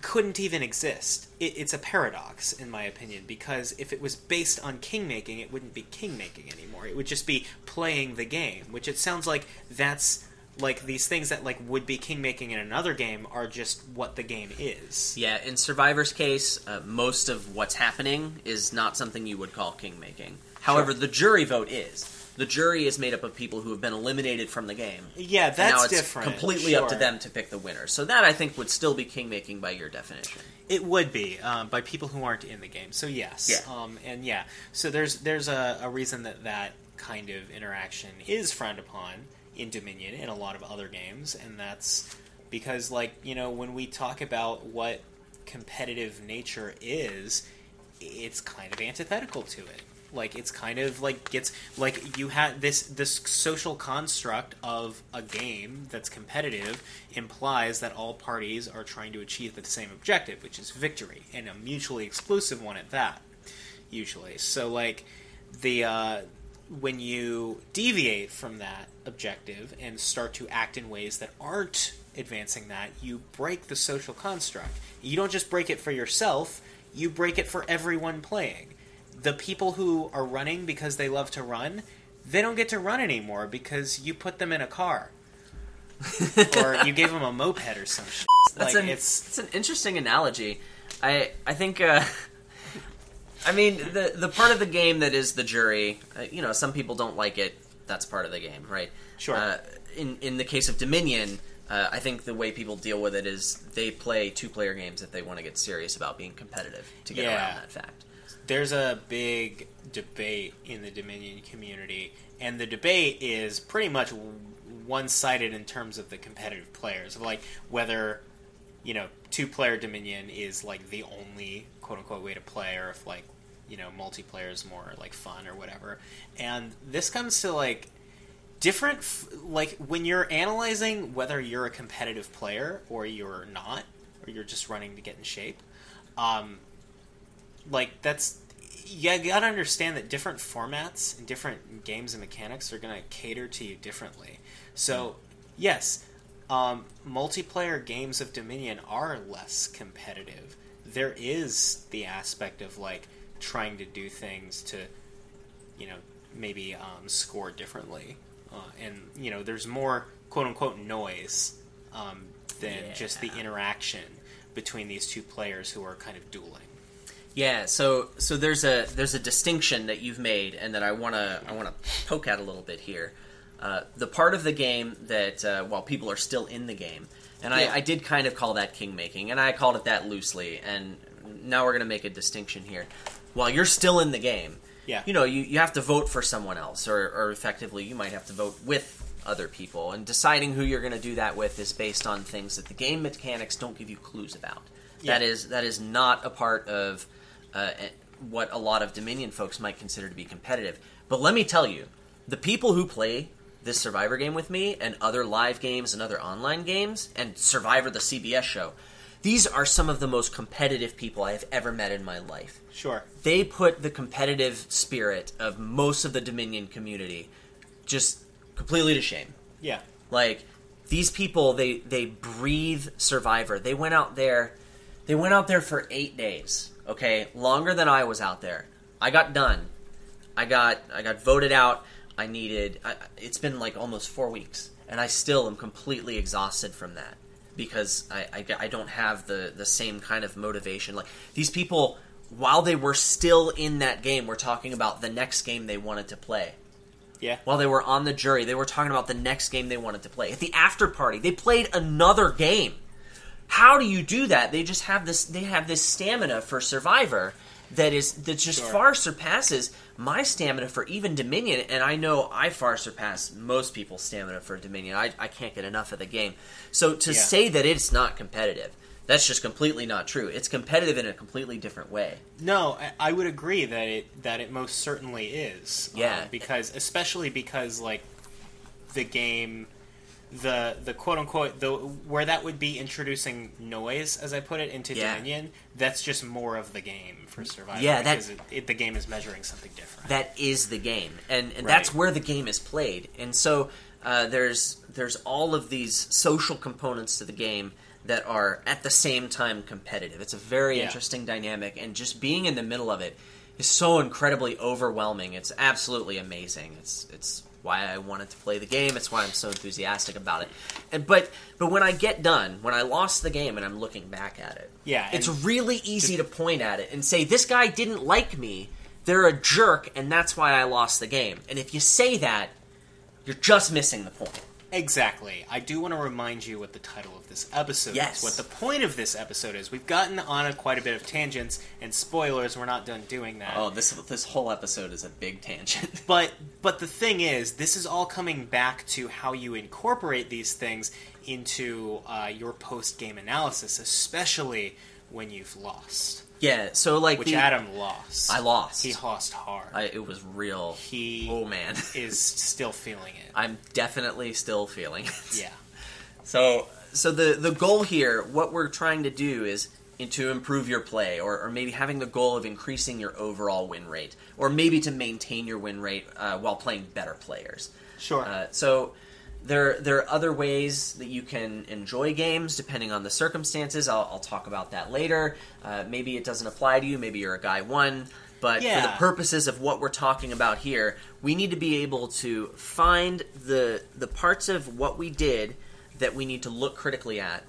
couldn't even exist. It, it's a paradox, in my opinion, because if it was based on king making, it wouldn't be king making anymore. It would just be playing the game, which it sounds like that's like these things that like would be king making in another game are just what the game is. Yeah, in Survivor's case, uh, most of what's happening is not something you would call king making. However, the jury vote is. The jury is made up of people who have been eliminated from the game. Yeah, that's now it's different. completely up to them to pick the winner. So that I think would still be king making by your definition. It would be um, by people who aren't in the game. So yes, Yeah. um, and yeah. So there's there's a, a reason that that kind of interaction is frowned upon in Dominion and a lot of other games, and that's because like you know when we talk about what competitive nature is, it's kind of antithetical to it. Like it's kind of like gets like you had this this social construct of a game that's competitive implies that all parties are trying to achieve the same objective, which is victory, and a mutually exclusive one at that. Usually, so like the uh, when you deviate from that objective and start to act in ways that aren't advancing that, you break the social construct. You don't just break it for yourself; you break it for everyone playing the people who are running because they love to run, they don't get to run anymore because you put them in a car. or you gave them a moped or some shit. That's like an it's it's an interesting analogy. I I think uh, I mean the the part of the game that is the jury. Uh, you know, some people don't like it. That's part of the game, right? Sure. Uh, in in the case of Dominion, uh, I think the way people deal with it is they play two player games if they want to get serious about being competitive to get Yeah. around that fact. there's a big debate in the Dominion community, and the debate is pretty much one sided in terms of the competitive players, of like whether you know two player Dominion is like the only quote unquote way to play, or if like you know multiplayer is more like fun or whatever. And this comes to like different f- like when you're analyzing whether you're a competitive player or you're not or you're just running to get in shape um, like that's yeah, you gotta understand that different formats and different games and mechanics are gonna cater to you differently. So, yes, um, multiplayer games of Dominion are less competitive. There is the aspect of like trying to do things to, you know, maybe um, score differently, uh, and you know, there's more quote unquote noise um, than just the interaction between these two players who are kind of dueling. Yeah, so so there's a there's a distinction that you've made, and that I wanna I wanna poke at a little bit here. Uh, the part of the game that uh, while people are still in the game, and Yeah. I, I did kind of call that king making, and I called it that loosely, and now we're gonna make a distinction here. While you're still in the game, Yeah. you know you, you have to vote for someone else, or, or effectively you might have to vote with other people, and deciding who you're gonna do that with is based on things that the game mechanics don't give you clues about. That Yeah. is that is not a part of uh, what a lot of Dominion folks might consider to be competitive. But let me tell you, the people who play this Survivor game with me and other live games and other online games and Survivor the CBS show, these are some of the most competitive people I have ever met in my life. Sure. They put the competitive spirit of most of the Dominion community just completely to shame. Yeah. Like these people, they they breathe Survivor. They went out there, they went out there for eight days. Okay, longer than I was out there. I got done. I got I got voted out. I needed. I, it's been like almost four weeks, and I still am completely exhausted from that because I, I, I don't have the the same kind of motivation. Like these people, while they were still in that game, were talking about the next game they wanted to play Yeah. while they were on the jury, they were talking about the next game they wanted to play. At the after party, they played another game. How do you do that? They just have this. They have this stamina for Survivor that is that just Sure. far surpasses my stamina for even Dominion, and I know I far surpass most people's stamina for Dominion. I, I can't get enough of the game. So to Yeah. say that it's not competitive, that's just completely not true. It's competitive in a completely different way. No, I, would agree that it that it most certainly is. um, Yeah. because especially because like the game, the the quote unquote the where that would be introducing noise, as I put it, into Yeah. Dominion. That's just more of the game for Survivor. Yeah, that- because it, it, the game is measuring something different. that is the game, and, and Right. that's where the game is played. And so uh, there's there's all of these social components to the game that are at the same time competitive. It's a very Yeah. interesting dynamic, and just being in the middle of it is so incredibly overwhelming. It's absolutely amazing. It's it's why I wanted to play the game. It's why I'm so enthusiastic about it. And but but when I get done, when I lost the game and I'm looking back at it, Yeah, it's really easy to point at it and say this guy didn't like me. They're a jerk, and that's why I lost the game. And if you say that, you're just missing the point. Exactly. I do want to remind you what the title of this episode Yes. is. What the point of this episode is. We've gotten on a, quite a bit of tangents and spoilers. We're not done doing that. Oh, this this whole episode is a big tangent. But but the thing is, this is all coming back to how you incorporate these things into uh, your post game analysis, especially when you've lost, yeah, so like which the- Adam lost. I lost. He lost hard. I, it was real. he oh man, is still feeling it. I'm definitely still feeling it. yeah. So, so the the goal here, what we're trying to do is to improve your play, or, or maybe having the goal of increasing your overall win rate, or maybe to maintain your win rate uh, while playing better players. Sure. Uh, so there there are other ways that you can enjoy games depending on the circumstances. I'll, I'll talk about that later. Uh, maybe it doesn't apply to you. Maybe you're a guy one. But for the purposes of what we're talking about here, we need to be able to find the the parts of what we did that we need to look critically at,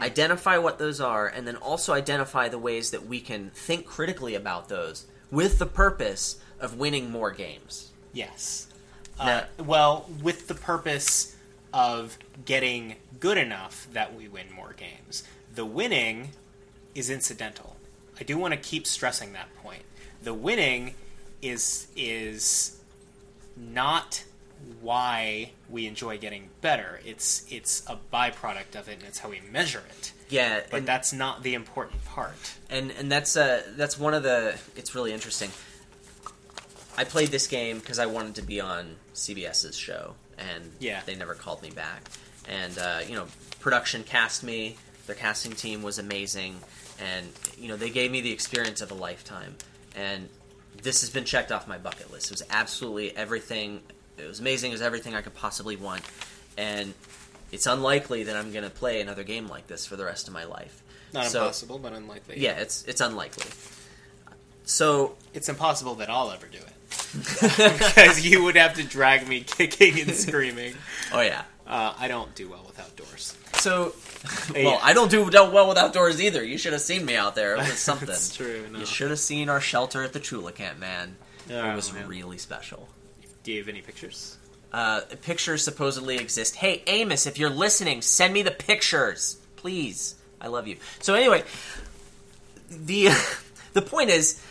identify what those are, and then also identify the ways that we can think critically about those with the purpose of winning more games. Yes. Uh, well, with the purpose of getting good enough that we win more games. The winning is incidental. I do want to keep stressing that point. The winning is is not why we enjoy getting better. It's it's a byproduct of it, and it's how we measure it. Yeah, But and, that's not the important part. and and that's uh that's one of the. It's really interesting. I played this game because I wanted to be on CBS's show, and Yeah. they never called me back. And uh, you know, production cast me. Their casting team was amazing, and you know they gave me the experience of a lifetime. And this has been checked off my bucket list. It was absolutely everything. It was amazing. It was everything I could possibly want, and it's unlikely that I'm going to play another game like this for the rest of my life. Not So- impossible, but unlikely. Yeah, it's it's unlikely. So It's impossible that I'll ever do it. because you would have to drag me kicking and screaming. oh yeah. Uh, I don't do well with outdoors. So well, I don't do do well with outdoors either. You should have seen me out there. It was something. That's true. No. You should have seen our shelter at the Chula Camp, man. Oh, it was man. really special. Do you have any pictures? Uh, pictures supposedly exist. Hey, Amos, if you're listening, send me the pictures, please. I love you. So anyway, the the point is,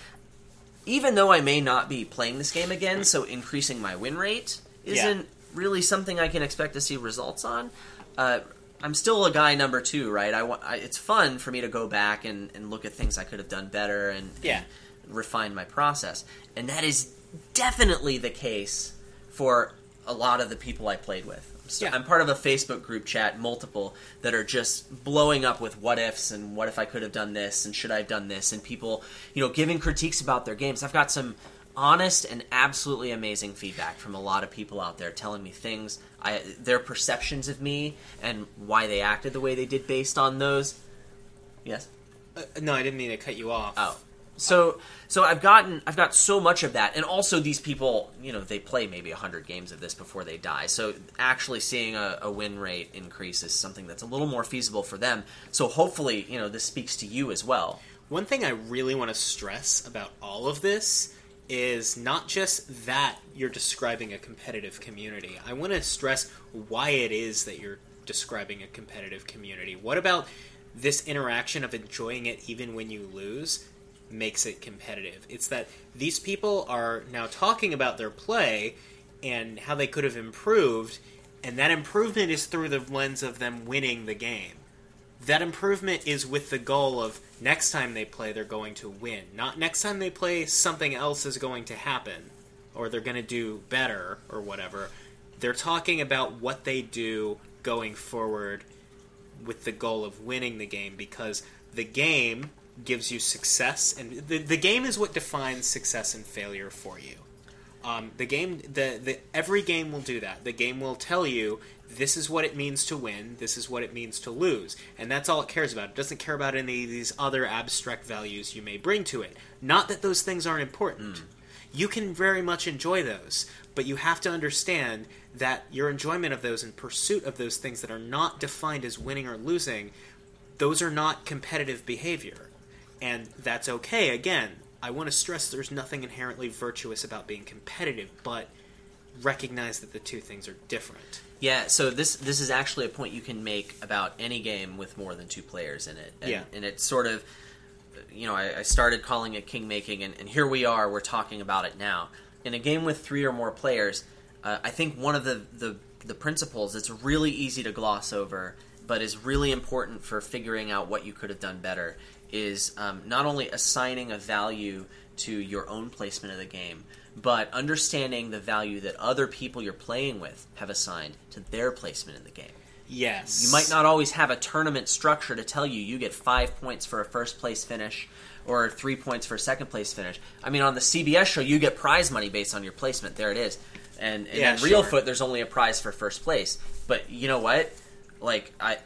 even though I may not be playing this game again, so increasing my win rate isn't really something I can expect to see results on. Uh, I'm still a guy number two, right? I, want. I it's fun for me to go back and, and look at things I could have done better and, Yeah. and refine my process, and that is definitely the case for a lot of the people I played with. So Yeah. I'm part of a Facebook group chat, multiple that are just blowing up with what ifs and what if I could have done this and should I have done this and people, you know, giving critiques about their games. I've got some honest and absolutely amazing feedback from a lot of people out there telling me things, I, their perceptions of me and why they acted the way they did based on those. Yes. Uh, no, I didn't mean to cut you off. Oh, so so I've gotten I've got so much of that, and also these people, you know, they play maybe hundred games of this before they die. So actually seeing a, a win rate increase is something that's a little more feasible for them. So hopefully, you know, this speaks to you as well. One thing I really want to stress about all of this is not just that you're describing a competitive community. I want to stress why it is that you're describing a competitive community. What about this interaction of enjoying it even when you lose makes it competitive? It's that these people are now talking about their play and how they could have improved, and that improvement is through the lens of them winning the game. That improvement is with the goal of next time they play they're going to win. Not next time they play something else is going to happen or they're going to do better or whatever. They're talking about what they do going forward with the goal of winning the game because the game gives you success and the, the game is what defines success and failure for you um, the game, the, the every game will do that. The game will tell you this is what it means to win, this is what it means to lose, and that's all it cares about. It doesn't care about any of these other abstract values you may bring to it. Not that those things aren't important. You can very much enjoy those, but you have to understand that your enjoyment of those and pursuit of those things that are not defined as winning or losing, those are not competitive behavior. And that's okay. Again, I want to stress there's nothing inherently virtuous about being competitive, but recognize that the two things are different. Yeah, so this this is actually a point you can make about any game with more than two players in it. And, Yeah. and it's sort of, you know, I, I started calling it king making, and, and here we are. We're talking about it now. In a game with three or more players, uh, I think one of the, the the principles that's really easy to gloss over, but is really important for figuring out what you could have done better, is um, not only assigning a value to your own placement of the game, but understanding the value that other people you're playing with have assigned to their placement in the game. Yes. You might not always have a tournament structure to tell you you get five points for a first place finish or three points for a second place finish. I mean, on the CBS show, you get prize money based on your placement. There it is. And, and Yeah, in Real. Foot, there's only a prize for first place. But you know what? Like I,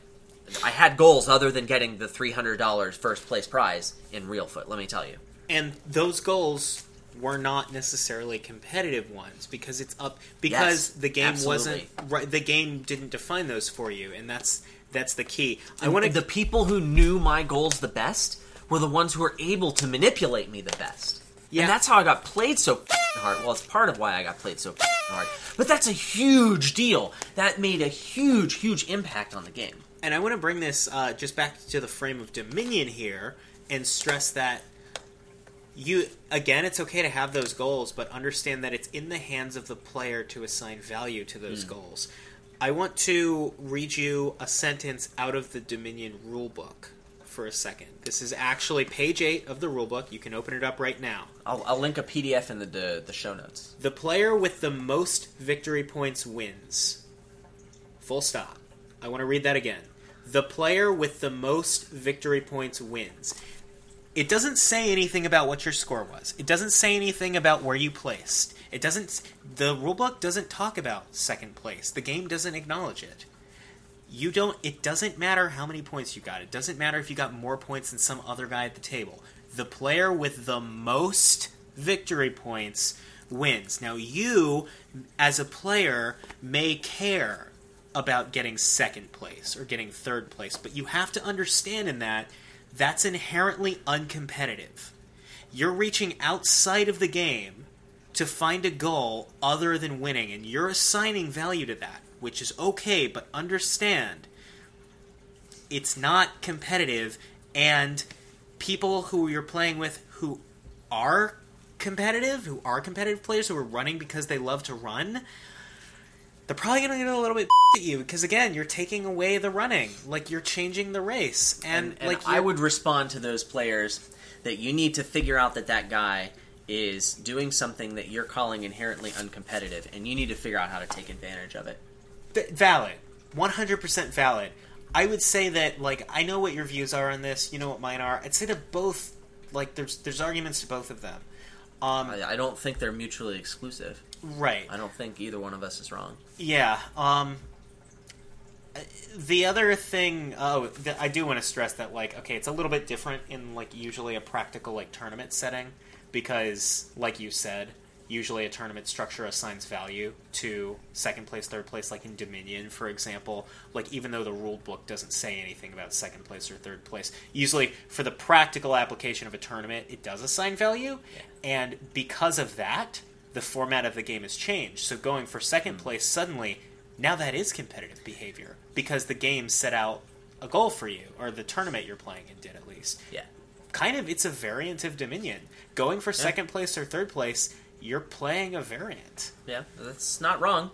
I had goals other than getting the three hundred dollars first place prize in Real Foot. Let me tell you. and those goals were not necessarily competitive ones because it's up because Yes, the game absolutely. wasn't right the game didn't define those for you and that's that's the key. I want to the people who knew my goals the best were the ones who were able to manipulate me the best. Yeah. And that's how I got played so hard. Well, it's part of why I got played so hard. But that's a huge deal. That made a huge, huge impact on the game. And I want to bring this uh, just back to the frame of Dominion here and stress that you again it's okay to have those goals but understand that it's in the hands of the player to assign value to those goals i want to read you a sentence out of the dominion rulebook for a second this is actually page 8 of the rulebook you can open it up right now I'll, I'll link a PDF in the, the the show notes. the player with the most victory points wins. Full stop. I want to read that again. The player with the most victory points wins. It doesn't say anything about what your score was. It doesn't say anything about where you placed. It doesn't the rulebook doesn't talk about second place. The game doesn't acknowledge it. You don't it doesn't matter how many points you got. It doesn't matter if you got more points than some other guy at the table. The player with the most victory points wins. Now you as a player may care about getting second place or getting third place, but you have to understand in that that's inherently uncompetitive. You're reaching outside of the game to find a goal other than winning, and you're assigning value to that, which is okay, but understand it's not competitive, and people who you're playing with who are competitive, who are competitive players who are running because they love to run, they're probably going to get a little bit at you because again, you're taking away the running, like you're changing the race, and, And, and like I would respond to those players that you need to figure out that that guy is doing something that you're calling inherently uncompetitive, and you need to figure out how to take advantage of it. Th- valid. 100% valid. I would say that like i know what your views are on this. You know what mine are. I'd say that both like there's there's arguments to both of them. Um I, I don't think they're mutually exclusive. Right. I don't think either one of us is wrong. yeah um the other thing oh th- i do want to stress that like okay it's a little bit different in like usually a practical like tournament setting because like you said usually a tournament structure assigns value to second place third place like in dominion for example. Like even though the rule book doesn't say anything about second place or third place usually for the practical application of a tournament it does assign value. And because of that the format of the game has changed so going for second place suddenly now that is competitive behavior because the game set out a goal for you or the tournament you're playing in did at least Yeah. kind of it's a variant of dominion going for second place or third place you're playing a variant Yeah, that's not wrong.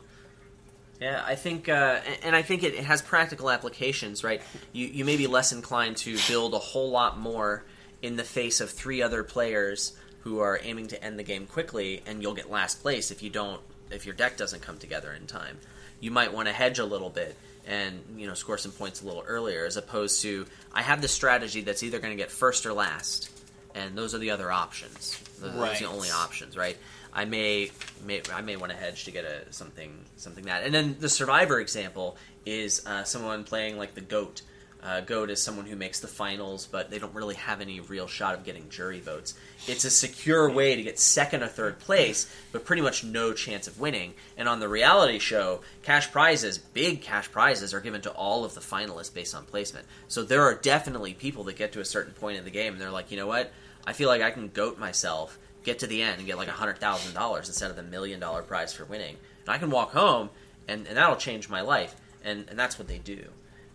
Yeah, I think, uh, and- I think it, it has practical applications, right? You you may be less inclined to build a whole lot more in the face of three other players who are aiming to end the game quickly, and you'll get last place if you don't if your deck doesn't come together in time. You might want to hedge a little bit and you know score some points a little earlier, as opposed to I have this strategy that's either going to get first or last, and those are the other options. Those, those are the only options, right? I may, may I may want to hedge to get a something something that. And then the survivor example is uh, someone playing like the goat. Uh, goat is someone who makes the finals, but they don't really have any real shot of getting jury votes. It's a secure way to get second or third place, but pretty much no chance of winning. And on the reality show, cash prizes, big cash prizes, are given to all of the finalists based on placement. So there are definitely people that get to a certain point in the game and they're like, you know what? I feel like I can goat myself, get to the end, and get like hundred thousand dollars instead of the million dollar prize for winning. And I can walk home, and, and that'll change my life. And and that's what they do.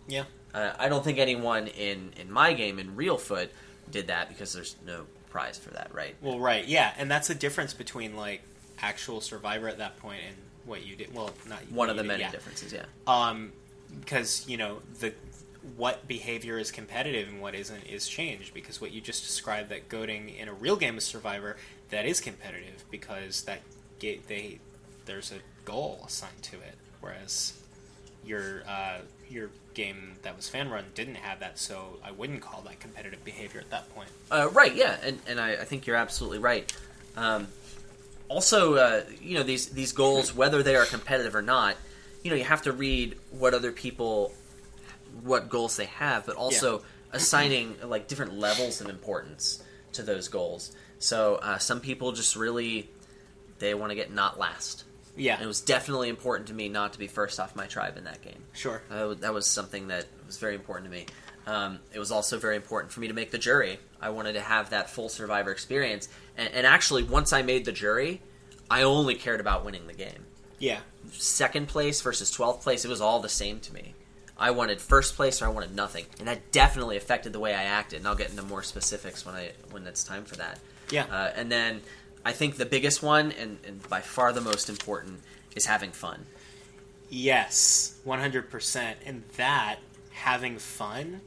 yeah Uh, I don't think anyone in in my game in Real Foot did that because there's no prize for that, right? well right yeah and that's the difference between like actual survivor at that point and what you did well not you. One of the did, many yeah. differences, yeah. um because you know the what behavior is competitive and what isn't is changed because what you just described that goating in a real game of survivor that is competitive because that ga- they there's a goal assigned to it whereas your uh, your game that was fan run didn't have that so I wouldn't call that competitive behavior at that point Uh, right, yeah, and, and I, I think you're absolutely right. Um, also, uh, you know, these these goals, whether they are competitive or not, you know, you have to read what other people, what goals they have, but also assigning like different levels of importance to those goals. So uh, some people just really they want to get not last. Yeah And it was definitely important to me not to be first off my tribe in that game. sure That was, that was something that was very important to me. Um, it was also very important for me to make the jury. I wanted to have that full survivor experience. And, and actually, once I made the jury, I only cared about winning the game. Yeah. Second place versus 12th place, it was all the same to me. I wanted first place or I wanted nothing, and that definitely affected the way I acted. And I'll get into more specifics when I when it's time for that. Yeah. Uh, and then I think the biggest one, and, and by far the most important, is having fun. Yes, 100%. And that, having fun,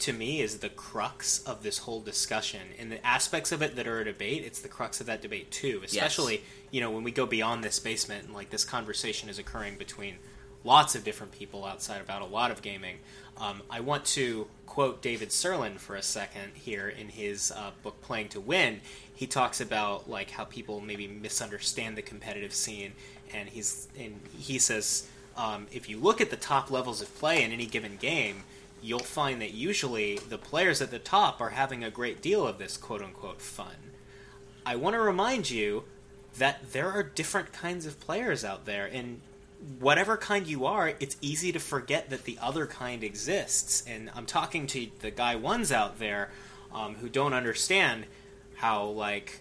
to me, is the crux of this whole discussion. And the aspects of it that are a debate, it's the crux of that debate, too. Especially, you know, when we go beyond this basement and, like, this conversation is occurring between lots of different people outside about a lot of gaming. Um, I want to quote David Sirlin for a second here in his uh, book Playing to Win. He talks about like how people maybe misunderstand the competitive scene, and he's and he says um, if you look at the top levels of play in any given game, you'll find that usually the players at the top are having a great deal of this quote unquote fun. I want to remind you that there are different kinds of players out there, and whatever kind you are, it's easy to forget that the other kind exists. And I'm talking to the guy ones out there um, who don't understand how like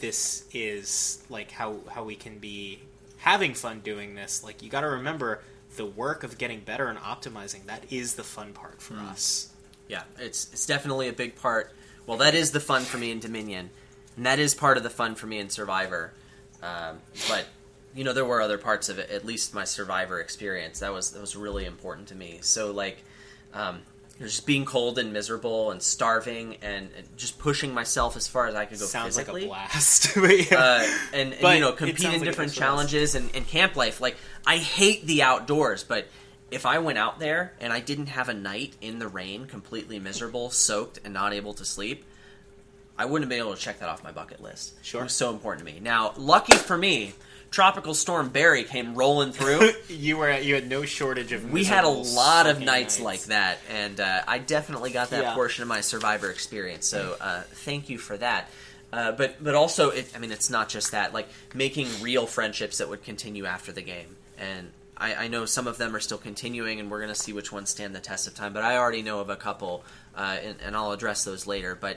this is like how how we can be having fun doing this. Like you got to remember the work of getting better and optimizing. That is the fun part for us. Yeah, it's it's definitely a big part. Well, that is the fun for me in Dominion, and that is part of the fun for me in Survivor. Um, but you know, there were other parts of it. At least my Survivor experience that was that was really important to me. So like, um, just being cold and miserable and starving and, and just pushing myself as far as I could go Sounds physically. like a blast. But yeah. uh, and, and But you know compete in like different was for us. challenges and, and camp life. Like I hate the outdoors, but if I went out there and I didn't have a night in the rain, completely miserable, soaked, and not able to sleep, I wouldn't have been able to check that off my bucket list. Sure. it was so important to me. Now, lucky for me, Tropical Storm Barry came rolling through. you were you had no shortage of. we had a lot of sucking nights, like that, and uh, I definitely got that Yeah. portion of my Survivor experience. So uh, thank you for that. Uh, but but also, it, I mean, it's not just that. Like making real friendships that would continue after the game, and I, I know some of them are still continuing, and we're going to see which ones stand the test of time. But I already know of a couple, uh, and, and I'll address those later. But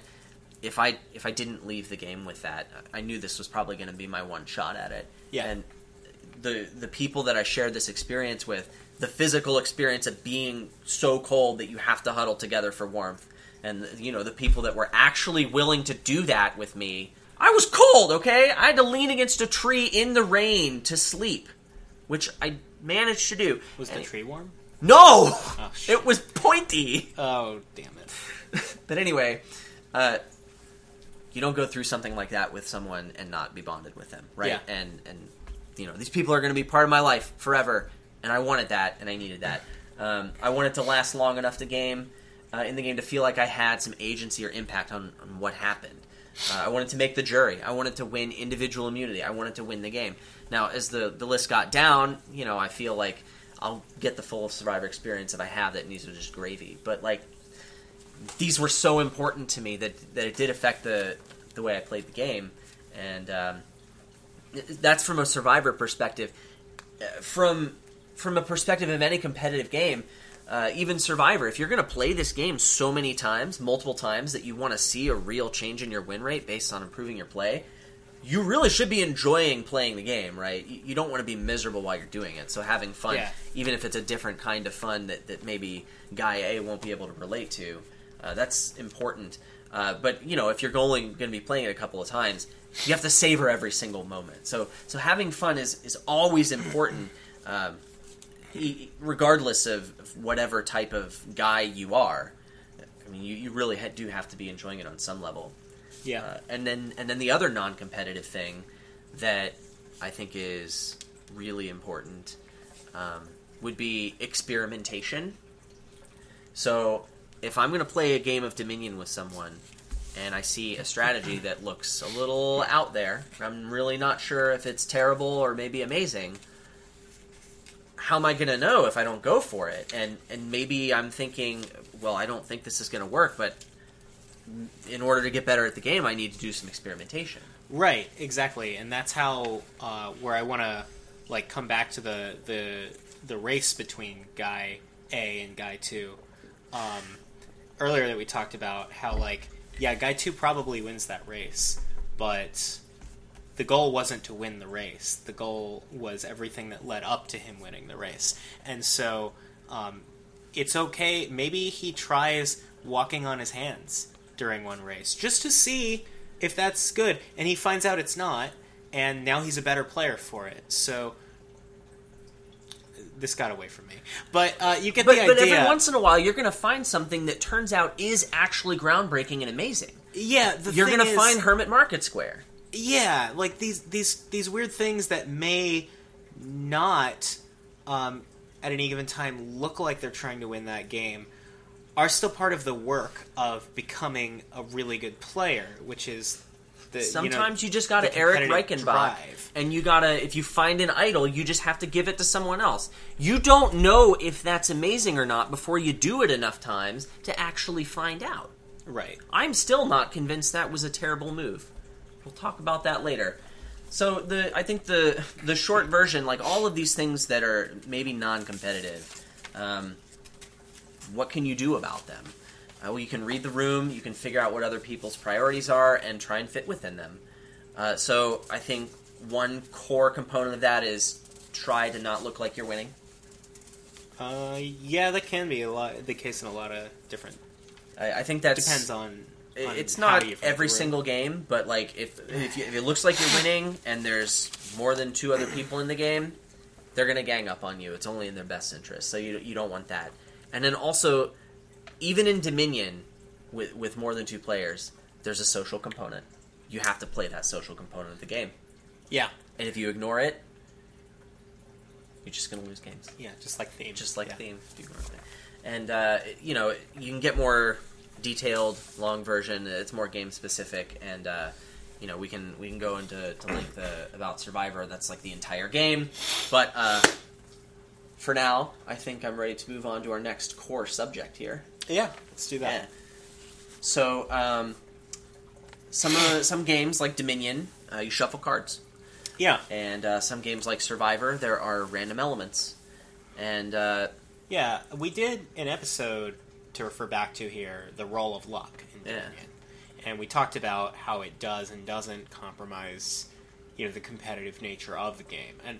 if I if I didn't leave the game with that, I knew this was probably going to be my one shot at it. Yeah. And the the people that I shared this experience with, the physical experience of being so cold that you have to huddle together for warmth, and you know the people that were actually willing to do that with me. I was cold, okay? I had to lean against a tree in the rain to sleep, which I managed to do. Was the tree warm? No, Oh, it was pointy. Oh damn it! But anyway, uh, you don't go through something like that with someone and not be bonded with them, right? Yeah. And and you know these people are going to be part of my life forever, and I wanted that and I needed that. Um, I wanted to last long enough to game uh, in the game to feel like I had some agency or impact on, on what happened. Uh, I wanted to make the jury. I wanted to win individual immunity. I wanted to win the game. Now, as the the list got down, you know, I feel like I'll get the full Survivor experience if I have that, and these are just gravy. But like, these were so important to me that that it did affect the the way I played the game, and um, that's from a survivor perspective. Uh, From from a perspective of any competitive game, uh, even Survivor, if you're going to play this game so many times, multiple times, that you want to see a real change in your win rate based on improving your play, you really should be enjoying playing the game, right? You, you don't want to be miserable while you're doing it. So having fun, Yeah. even if it's a different kind of fun that, that maybe Guy A won't be able to relate to, uh, that's important. Uh, but you know, if you're only going to be playing it a couple of times, you have to savor every single moment. So, so having fun is is always important, um, regardless of of whatever type of guy you are. I mean, you, you really ha- do have to be enjoying it on some level. Yeah. Uh, and then and then the other non-competitive thing that I think is really important um, would be experimentation. So if I'm going to play a game of Dominion with someone and I see a strategy that looks a little out there, I'm really not sure if it's terrible or maybe amazing. How am I going to know if I don't go for it? And and maybe I'm thinking, well, I don't think this is going to work, but in order to get better at the game, I need to do some experimentation. Right, exactly, and that's how uh, where I want to like come back to the the the race between guy A and guy two. Um, earlier that we talked about how like yeah, guy two probably wins that race, but the goal wasn't to win the race. The goal was everything that led up to him winning the race. And so um, it's okay. Maybe he tries walking on his hands during one race just to see if that's good. And he finds out it's not, and now he's a better player for it. So this got away from me. But uh, you get But, the but idea. every once in a while, you're going to find something that turns out is actually groundbreaking and amazing. yeah, the You're going to find Hermit Market Square. yeah like these these these weird things that may not um, at any given time look like they're trying to win that game are still part of the work of becoming a really good player which is the Sometimes you, you, just got to Eric Reichenbach, drive. and you gotta. If you find an idol, you just have to give it to someone else. You don't know if that's amazing or not before you do it enough times to actually find out. right I'm still not convinced that was a terrible move. We'll talk about that later. So the I think the the short version, like all of these things that are maybe non-competitive, um, what can you do about them? Uh, well, you can read the room, you can figure out what other people's priorities are, and try and fit within them. Uh, so I think one core component of that is try to not look like you're winning. uh, yeah that can be a lot the case in a lot of different I, I think that depends on, on it's not every single game, but like if if, you, if it looks like you're winning and there's more than two other people in the game, they're gonna gang up on you. It's only in their best interest, so you you don't want that. And then also, even in Dominion, with with more than two players, there's a social component. You have to play that social component of the game, yeah and if you ignore it, you're just gonna lose games yeah just like theme just like yeah. theme. And uh, you know, you can get more detailed, long version. It's more game specific, and uh, you know, we can we can go into to length uh, about Survivor. That's like the entire game. But uh, for now, I think I'm ready to move on to our next core subject here. yeah let's do that Yeah. So, um, some uh, some games like Dominion, uh, you shuffle cards, yeah and uh, some games like Survivor, there are random elements, and uh, Yeah, we did an episode to refer back to here, the role of luck in Yeah. Dominion, and we talked about how it does and doesn't compromise, you know, the competitive nature of the game. And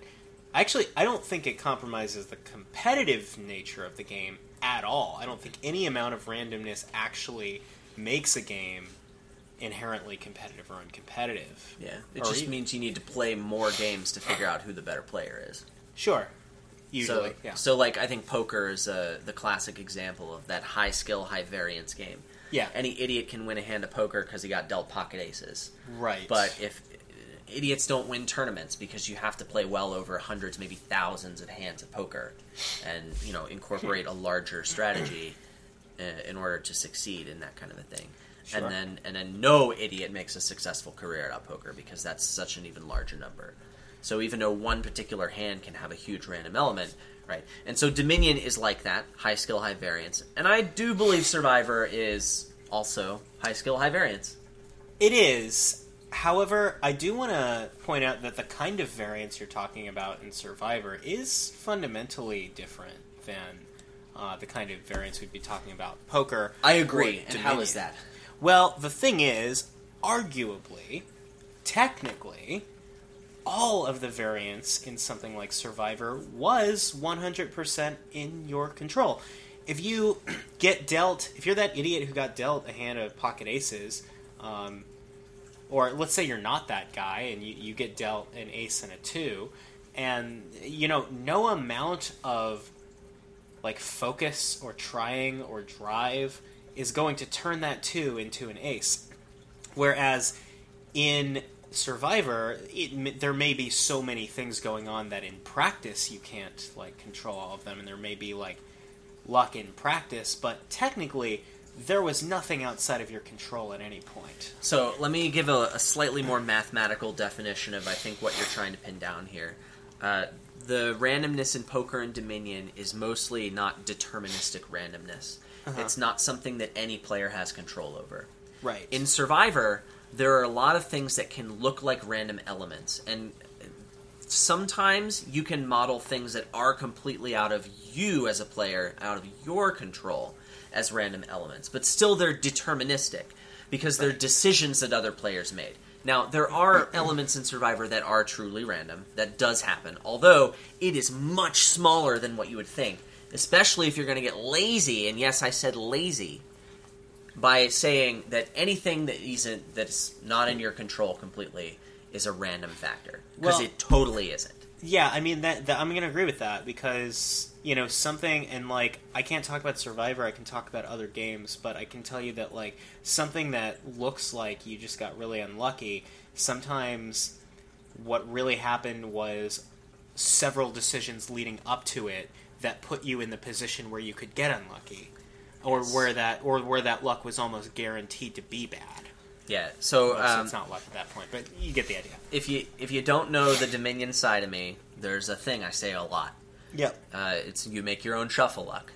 actually, I don't think it compromises the competitive nature of the game at all. I don't think any amount of randomness actually makes a game inherently competitive or uncompetitive. Yeah, it Or just even- means you need to play more games to figure out who the better player is. Sure, usually, so, yeah, so like I think poker is uh, the classic example of that high skill, high variance game. yeah, Any idiot can win a hand of poker because he got dealt pocket aces. right. But if idiots don't win tournaments because you have to play well over hundreds, maybe thousands of hands of poker, and you know incorporate a larger strategy uh, in order to succeed in that kind of a thing. Sure. And then and then no idiot makes a successful career at poker because that's such an even larger number. So even though one particular hand can have a huge random element, right? And so Dominion is like that, high skill, high variance. And I do believe Survivor is also high skill, high variance. It is. However, I do want to point out that the kind of variance you're talking about in Survivor is fundamentally different than uh, the kind of variance we'd be talking about poker. I agree. And how is that? Well, the thing is, arguably, technically, all of the variance in something like Survivor was 100% in your control. If you get dealt, if you're that idiot who got dealt a hand of pocket aces, um, or let's say you're not that guy and you, you get dealt an ace and a two, and you know, no amount of like focus or trying or drive is going to turn that two into an ace. Whereas in Survivor, it, there may be so many things going on that in practice you can't like control all of them, and there may be like luck in practice, but technically there was nothing outside of your control at any point. So let me give a, a slightly more mathematical definition of I think what you're trying to pin down here. Uh, the randomness in poker and Dominion is mostly not deterministic randomness. Uh-huh. It's not something that any player has control over. Right. In Survivor, there are a lot of things that can look like random elements, and sometimes you can model things that are completely out of you as a player, out of your control, as random elements, but still they're deterministic because they're decisions that other players made. Now, there are elements in Survivor that are truly random. That does happen. Although, it is much smaller than what you would think. Especially if you're going to get lazy, and yes, I said lazy, by saying that anything that isn't that's not in your control completely is a random factor because Well- it totally isn't. Yeah, I mean that, that I'm going to agree with that because you know something and like I can't talk about Survivor, I can talk about other games, but I can tell you that like something that looks like you just got really unlucky, sometimes what really happened was several decisions leading up to it that put you in the position where you could get unlucky or Yes. where that or where that luck was almost guaranteed to be bad. Yeah. So, Well, so um, it's not luck at that point, but you get the idea. if you if you don't know the Dominion side of me, there's a thing I say a lot. Yep. Uh, it's you make your own shuffle luck,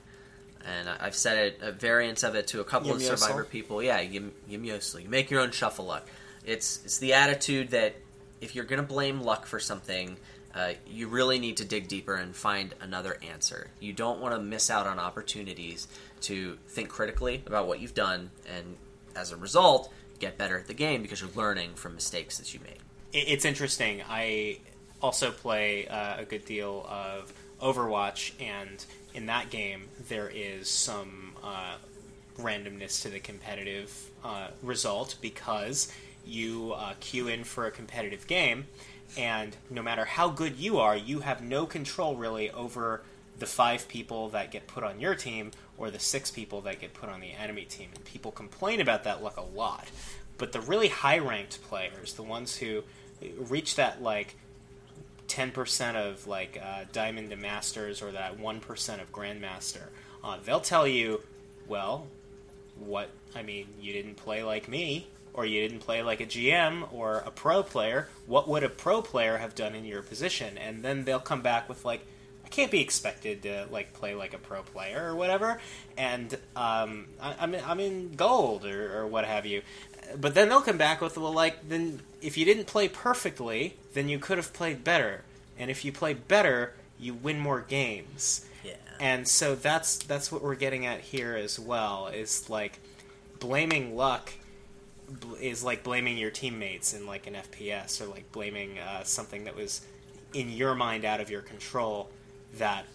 and I- I've said it a variance of it to a couple of Yum-yosel? Survivor people. Yeah, you you mostly you make your own shuffle luck. It's it's the attitude that if you're going to blame luck for something, uh, you really need to dig deeper and find another answer. You don't want to miss out on opportunities to think critically about what you've done, and as a result, get better at the game because you're learning from mistakes that you made. it's interesting. I also play uh, a good deal of Overwatch, and in that game, there is some uh, randomness to the competitive uh, result because you uh, queue in for a competitive game, and no matter how good you are, you have no control really over the five people that get put on your team or the six people that get put on the enemy team. And people complain about that luck a lot. But the really high ranked players, the ones who reach that like 10% of like uh, diamond to masters or that 1% of grandmaster, uh, they'll tell you, well, what, I mean, you didn't play like me, or you didn't play like a GM or a pro player. What would a pro player have done in your position? And then they'll come back with like, I can't be expected to like play like a pro player or whatever, and um, I, I'm in, I'm in gold or, or what have you. But then they'll come back with well, like then if you didn't play perfectly, then you could have played better, and if you play better, you win more games. Yeah. And so that's that's what we're getting at here as well. Is like blaming luck is like blaming your teammates in like an FPS or like blaming uh, something that was in your mind out of your control that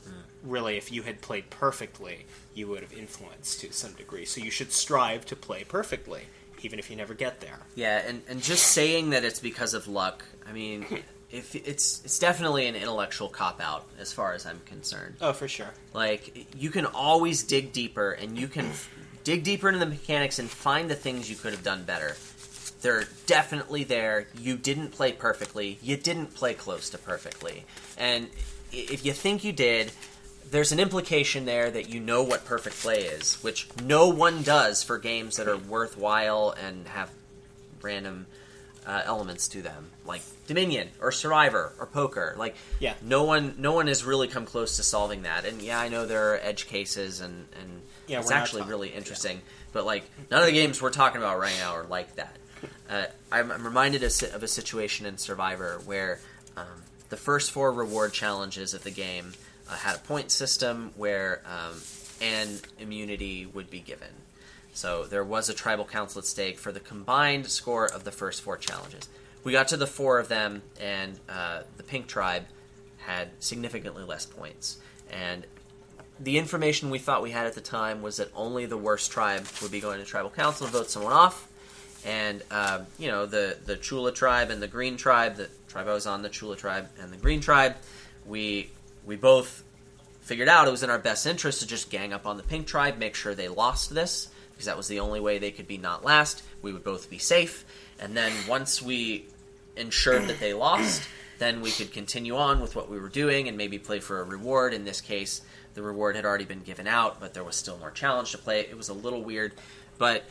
really if you had played perfectly you would have influenced to some degree so you should strive to play perfectly even if you never get there Yeah, and, and just saying that it's because of luck, I mean, if it's it's definitely an intellectual cop out as far as I'm concerned. oh for sure Like you can always dig deeper, and you can dig deeper into the mechanics and find the things you could have done better. They're definitely there. You didn't play perfectly. You didn't play close to perfectly. And if you think you did, there's an implication there that you know what perfect play is, which no one does for games that are worthwhile and have random uh, elements to them, like Dominion or Survivor or Poker. Like, Yeah. no one, no one has really come close to solving that. And yeah, I know there are edge cases, and and Yeah, it's actually talking- really interesting. But like, none of the games we're talking about right now are like that. Uh, I'm, I'm reminded of, of a situation in Survivor where the first four reward challenges of the game uh, had a point system where um, an immunity would be given. So there was a tribal council at stake for the combined score of the first four challenges. We got to the four of them, and uh, the pink tribe had significantly less points. And the information we thought we had at the time was that only the worst tribe would be going to tribal council to vote someone off. And um, you know the the Chula tribe and the Green tribe, the tribe I was on, the Chula tribe and the Green tribe, we we both figured out it was in our best interest to just gang up on the Pink tribe, make sure they lost this because that was the only way they could be not last. We would both be safe, and then once we ensured that they lost, then we could continue on with what we were doing and maybe play for a reward. In this case, the reward had already been given out, but there was still more challenge to play. It was a little weird, but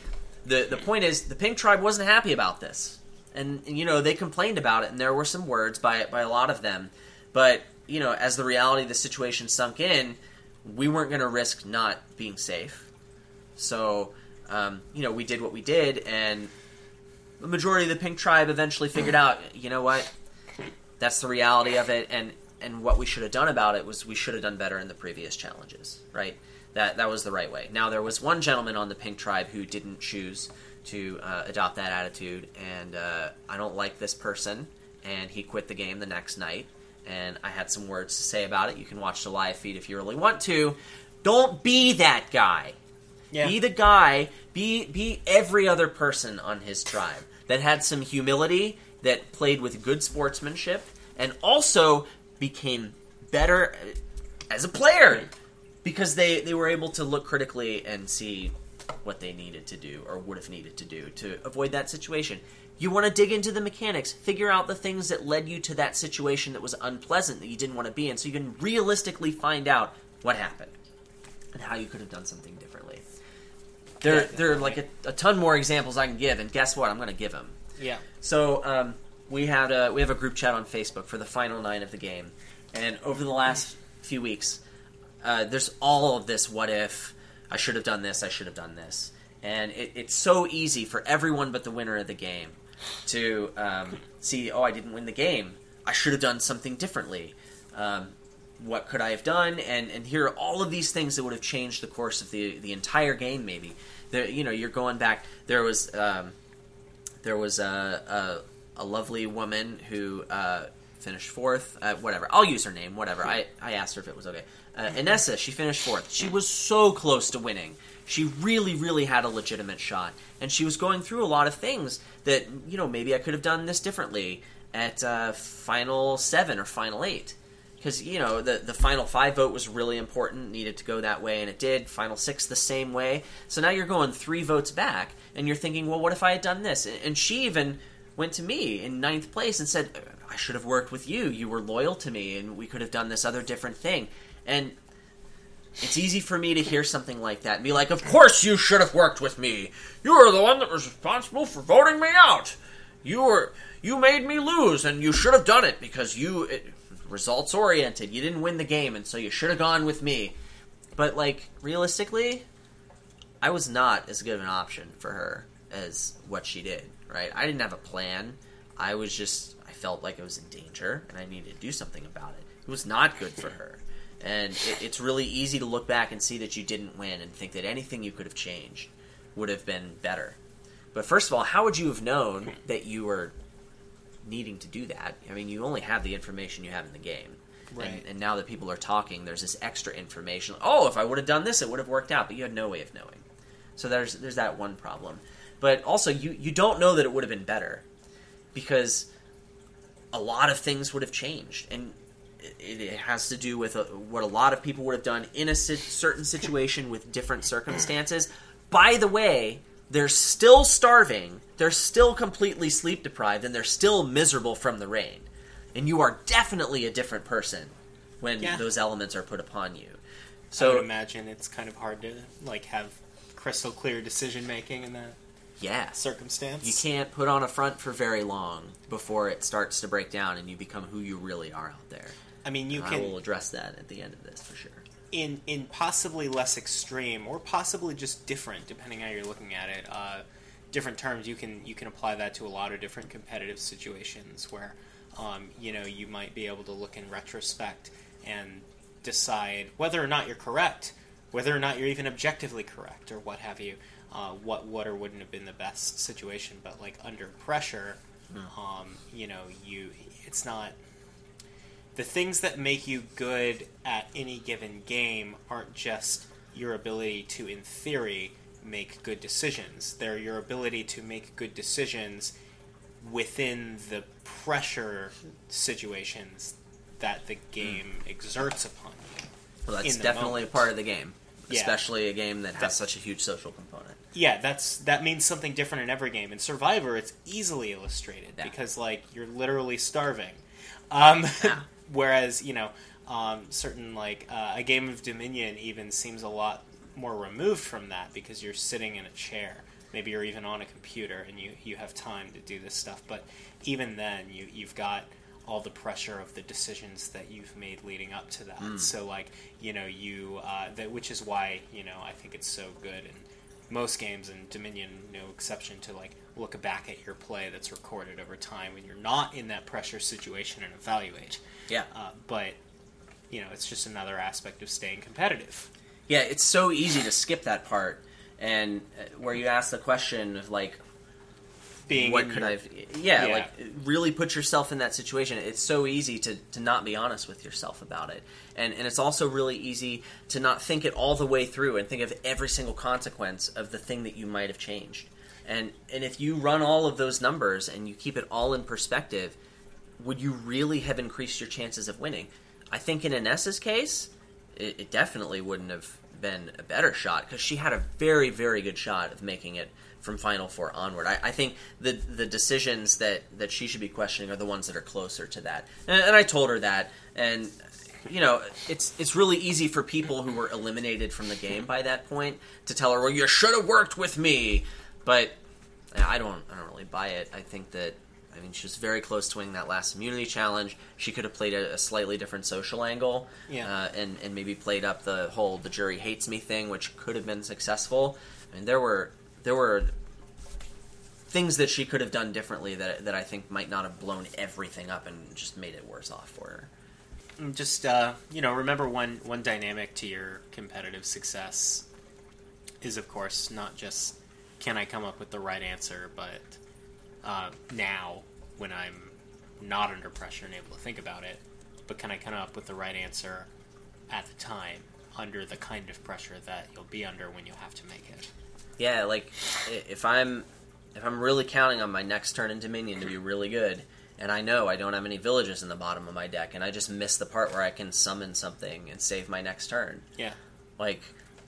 the the point is the Pink tribe wasn't happy about this, and you know they complained about it, and there were some words by by a lot of them, but you know as the reality of the situation sunk in, we weren't going to risk not being safe. So, um, you know, we did what we did, and the majority of the Pink Tribe eventually figured out, you know what, that's the reality of it, and and what we should have done about it was we should have done better in the previous challenges, right? That that was the right way. Now there was one gentleman on the Pink Tribe who didn't choose to uh, adopt that attitude, and uh, I don't like this person. And he quit the game the next night, and I had some words to say about it. You can watch the live feed if you really want to. Don't be that guy. Yeah. Be the guy. Be be every other person on his tribe that had some humility, that played with good sportsmanship, and also became better as a player because they they were able to look critically and see what they needed to do or would have needed to do to avoid that situation. You want to dig into the mechanics, figure out the things that led you to that situation that was unpleasant that you didn't want to be in, so you can realistically find out what happened and how you could have done something differently. There, Yeah, there are like a, a ton more examples I can give, and guess what? I'm going to give them. Yeah. So um, we had a we have a group chat on Facebook for the final nine of the game, and over the last few weeks, uh, there's all of this. What if I should have done this? I should have done this, and it, it's so easy for everyone but the winner of the game to um, see. Oh, I didn't win the game. I should have done something differently. Um, what could I have done? And and here are all of these things that would have changed the course of the the entire game. Maybe there, you know, you're going back. There was um, there was a, a, a lovely woman who uh, finished fourth. Uh, whatever, I'll use her name. Whatever. I, I asked her if it was okay. Uh, Inessa, she finished fourth. She was so close to winning. She really, really had a legitimate shot, and she was going through a lot of things that you know maybe I could have done this differently at uh, final seven or final eight because you know the the final five vote was really important, needed to go that way, and it did. Final six the same way. So now you're going three votes back, and you're thinking, well, what if I had done this? And she even went to me in ninth place and said, I should have worked with you. You were loyal to me, and we could have done this other different thing. And it's easy for me to hear something like that and be like, of course you should have worked with me. You were the one that was responsible for voting me out. You were you made me lose, and you should have done it because you it, results oriented. You didn't win the game, and so you should have gone with me. But like realistically, I was not as good of an option for her as what she did. Right? I didn't have a plan. I was just I felt like I was in danger, and I needed to do something about it. It was not good for her. And it, it's really easy to look back and see that you didn't win and think that anything you could have changed would have been better. But first of all, how would you have known that you were needing to do that? I mean, you only have the information you have in the game. Right. And, and now that people are talking, there's this extra information. Oh, if I would have done this, it would have worked out. But you had no way of knowing. So there's there's that one problem. But also, you you don't know that it would have been better because a lot of things would have changed, and it, it has to do with uh what a lot of people would have done in a si- certain situation with different circumstances. By the way, they're still starving, they're still completely sleep deprived, and they're still miserable from the rain. And you are definitely a different person when Yeah. those elements are put upon you. So I would imagine it's kind of hard to like have crystal clear decision making in that yeah, circumstance. you can't put on a front for very long before it starts to break down and you become who you really are out there. I mean, you I can will address that at the end of this for sure. in in possibly less extreme or possibly just different, depending how you're looking at it. Uh, different terms you can you can apply that to a lot of different competitive situations where um, you know you might be able to look in retrospect and decide whether or not you're correct, whether or not you're even objectively correct, or what have you. Uh, what would or wouldn't have been the best situation, but like under pressure, um, you know, you it's not the things that make you good at any given game aren't just your ability to, in theory, make good decisions. They're your ability to make good decisions within the pressure situations that the game exerts upon you. Well, that's definitely moment. a part of the game, Yeah. especially a game that has such a huge social component. Yeah, that's that means something different in every game. In Survivor, it's easily illustrated Yeah. because like you're literally starving. Um, Yeah. whereas you know, um, certain like uh, a game of Dominion even seems a lot more removed from that because you're sitting in a chair. Maybe you're even on a computer and you, you have time to do this stuff. But even then, you you've got all the pressure of the decisions that you've made leading up to that. Hmm. So like you know you uh, that which is why you know I think it's so good and most games and Dominion no exception to like look back at your play that's recorded over time when you're not in that pressure situation and evaluate. Yeah. Uh, but you know it's just another aspect of staying competitive. Yeah, it's so easy to skip that part, and uh, where you ask the question of like, Being what could your- I? Yeah, Yeah. like really put yourself in that situation. It's so easy to to not be honest with yourself about it, and and it's also really easy to not think it all the way through and think of every single consequence of the thing that you might have changed. And and if you run all of those numbers and you keep it all in perspective, would you really have increased your chances of winning? I think in Inessa's case, it, it definitely wouldn't have been a better shot because she had a very, very good shot of making it from Final Four onward. I, I think the the decisions that, that she should be questioning are the ones that are closer to that. And, and I told her that, and you know, it's it's really easy for people who were eliminated from the game by that point to tell her, "Well, you should have worked with me," but I don't I don't really buy it. I think that I mean she was very close to winning that last immunity challenge. She could have played a, a slightly different social angle, Yeah. uh, and and maybe played up the whole the jury hates me thing, which could have been successful. I mean there were there were things that she could have done differently that that I think might not have blown everything up and just made it worse off for her. just uh, you know remember one one dynamic to your competitive success is of course not just can I come up with the right answer, but uh, now when I'm not under pressure and able to think about it, but can I come up with the right answer at the time under the kind of pressure that you'll be under when you have to make it. Yeah, like if I'm if I'm really counting on my next turn in Dominion to be really good, and I know I don't have any villages in the bottom of my deck, and I just miss the part where I can summon something and save my next turn. Yeah. Like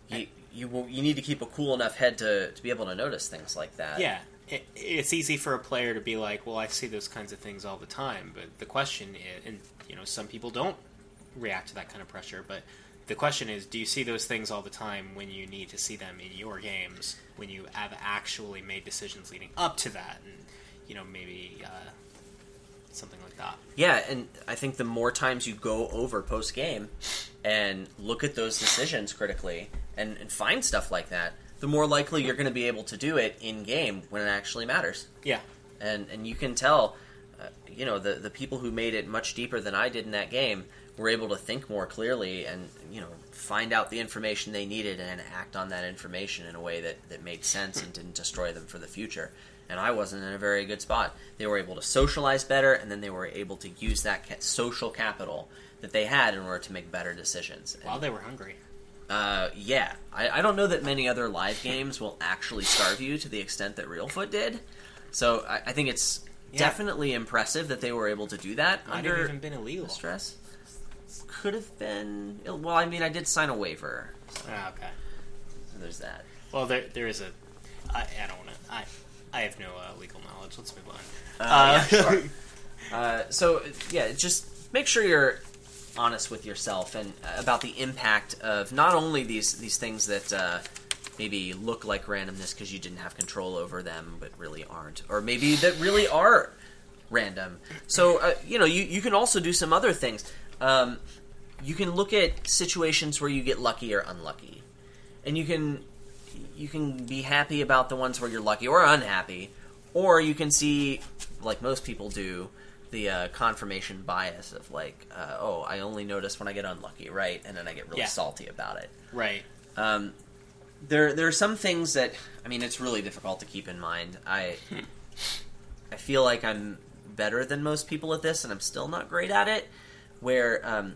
you you will, you need to keep a cool enough head to to be able to notice things like that. Yeah, it, it's easy for a player to be like, "Well, I see those kinds of things all the time." But the question is, and you know, some people don't react to that kind of pressure. But the question is, do you see those things all the time when you need to see them in your games? When you have actually made decisions leading up to that, and you know, maybe uh, something like that. Yeah, and I think the more times you go over post game and look at those decisions critically and, and find stuff like that, the more likely you're going to be able to do it in game when it actually matters. Yeah, And and you can tell, uh, you know, the the people who made it much deeper than I did in that game were able to think more clearly and you know find out the information they needed and act on that information in a way that that made sense and didn't destroy them for the future. And I wasn't in a very good spot. They were able to socialize better, and then they were able to use that ca- social capital that they had in order to make better decisions. And, while they were hungry. uh, yeah, I, I don't know that many other live games will actually starve you to the extent that Realfoot did. So I, I think it's Yeah. definitely impressive that they were able to do that Might under have even been illegal. stress. Could have been. Well, I mean, I did sign a waiver. So Ah, okay. there's that. Well, there there is a. I, I don't want to. I I have no uh, legal knowledge. Let's move on. Uh, yeah, sure. Uh, so yeah, just make sure you're honest with yourself and uh, about the impact of not only these these things that uh, maybe look like randomness because you didn't have control over them, but really aren't, or maybe that really are random. So uh, you know, you you can also do some other things. Um, you can look at situations where you get lucky or unlucky, and you can you can be happy about the ones where you're lucky or unhappy, or you can see, like most people do, the uh, confirmation bias of like, uh, oh, I only notice when I get unlucky, right? And then I get really Yeah. salty about it. Right. Um, there, there are some things that I mean, it's really difficult to keep in mind. I, I feel like I'm better than most people at this, and I'm still not great at it. Where um,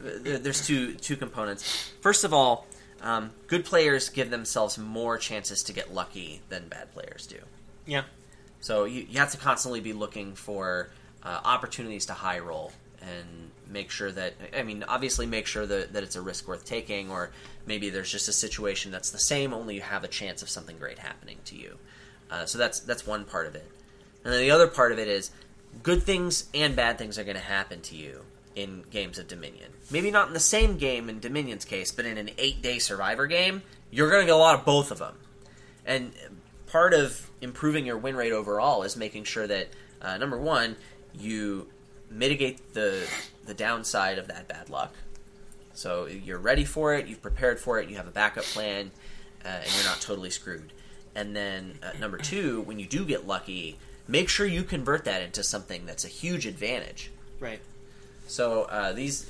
there's two two components. First of all, um, good players give themselves more chances to get lucky than bad players do. Yeah. So you, you have to constantly be looking for uh, opportunities to high roll and make sure that I mean obviously make sure that, that it's a risk worth taking or maybe there's just a situation that's the same only you have a chance of something great happening to you. Uh, so that's that's one part of it. And then the other part of it is good things and bad things are going to happen to you in games of Dominion. Maybe not in the same game in Dominion's case, but in an 8-day survivor game, you're going to get a lot of both of them. And part of improving your win rate overall is making sure that uh, number one, you mitigate the the downside of that bad luck. So you're ready for it, you've prepared for it, you have a backup plan, uh, and you're not totally screwed. And then uh, number two, when you do get lucky, make sure you convert that into something that's a huge advantage. Right. So uh, these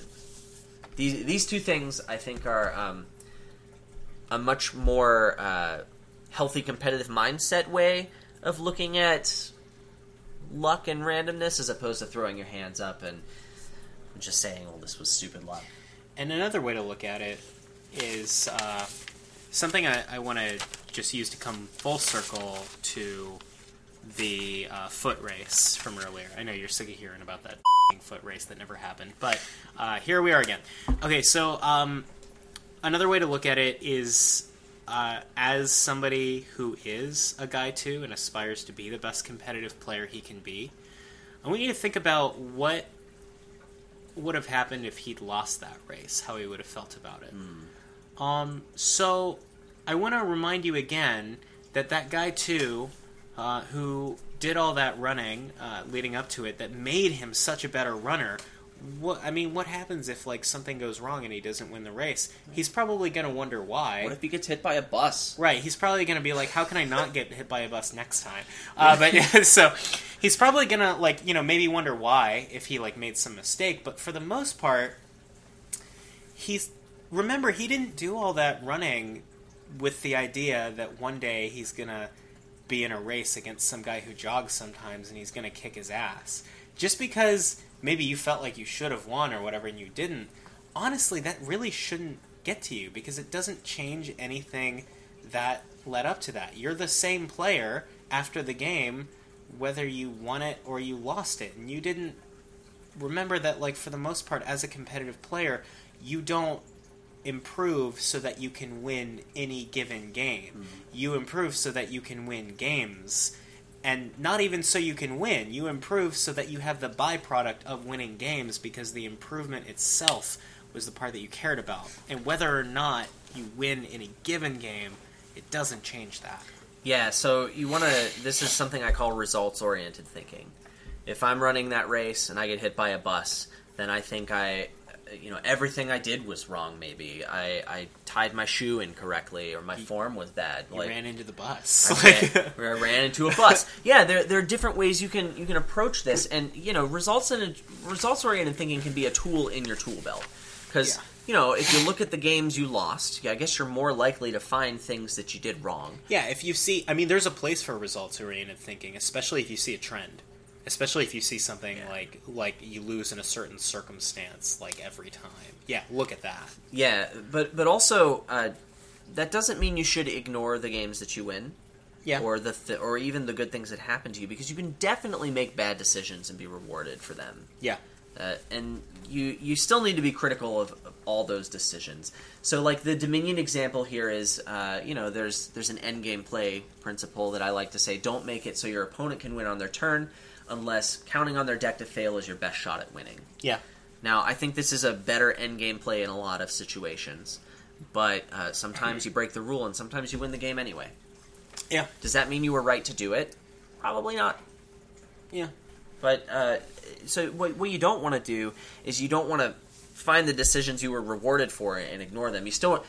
these these two things I think are um, a much more uh, healthy competitive mindset way of looking at luck and randomness as opposed to throwing your hands up and just saying, "Well, this was stupid luck." And another way to look at it is uh, something I, I want to just use to come full circle to the uh, foot race from earlier. I know you're sick of hearing about that foot race that never happened, but uh, here we are again. Okay, so um, another way to look at it is uh, as somebody who is a guy too and aspires to be the best competitive player he can be. I want you to think about what would have happened if he'd lost that race, how he would have felt about it. Um, so I want to remind you again that that guy too, uh, who did all that running uh, leading up to it, that made him such a better runner. What I mean, what happens if like something goes wrong and he doesn't win the race? He's probably going to wonder why. What if he gets hit by a bus? Right, he's probably going to be like, "How can I not get hit by a bus next time?" Uh, but so he's probably going to like you know maybe wonder why if he like made some mistake. But for the most part, he's remember he didn't do all that running with the idea that one day he's going to be in a race against some guy who jogs sometimes and he's going to kick his ass. Just because maybe you felt like you should have won or whatever and you didn't, honestly, that really shouldn't get to you because it doesn't change anything that led up to that. You're the same player after the game, whether you won it or you lost it. And you didn't remember that, like, for the most part, as a competitive player, you don't improve so that you can win any given game. Mm-hmm. You improve so that you can win games. And not even so you can win. You improve so that you have the byproduct of winning games because the improvement itself was the part that you cared about. And whether or not you win in a given game, it doesn't change that. Yeah, so you want to. This is something I call results oriented thinking. If I'm running that race and I get hit by a bus, then I think I, you know, everything I did was wrong. Maybe I, I tied my shoe incorrectly or my form was bad. You ran into the bus. I ran, I ran into a bus. Yeah, there, there are different ways you can you can approach this, and you know, results and results oriented thinking can be a tool in your tool belt because. Yeah. You know, if you look at the games you lost, I guess you're more likely to find things that you did wrong. Yeah, if you see, I mean, there's a place for results oriented thinking, especially if you see a trend, especially if you see something Yeah. like like you lose in a certain circumstance, like every time. Yeah, look at that. Yeah, but but also uh, that doesn't mean you should ignore the games that you win, Yeah, or the th- or even the good things that happen to you, because you can definitely make bad decisions and be rewarded for them. yeah, Uh, and you you still need to be critical of, of all those decisions. So, like the Dominion example here is, uh, you know, there's there's an end game play principle that I like to say: don't make it so your opponent can win on their turn, unless counting on their deck to fail is your best shot at winning. yeah, Now, I think this is a better end game play in a lot of situations, but uh, sometimes you break the rule and sometimes you win the game anyway. yeah, Does that mean you were right to do it? Probably not. yeah. But uh, so what, what you don't want to do is you don't want to find the decisions you were rewarded for and ignore them. You still want,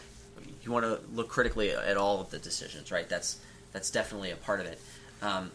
you want to look critically at all of the decisions, right? That's that's definitely a part of it. Um,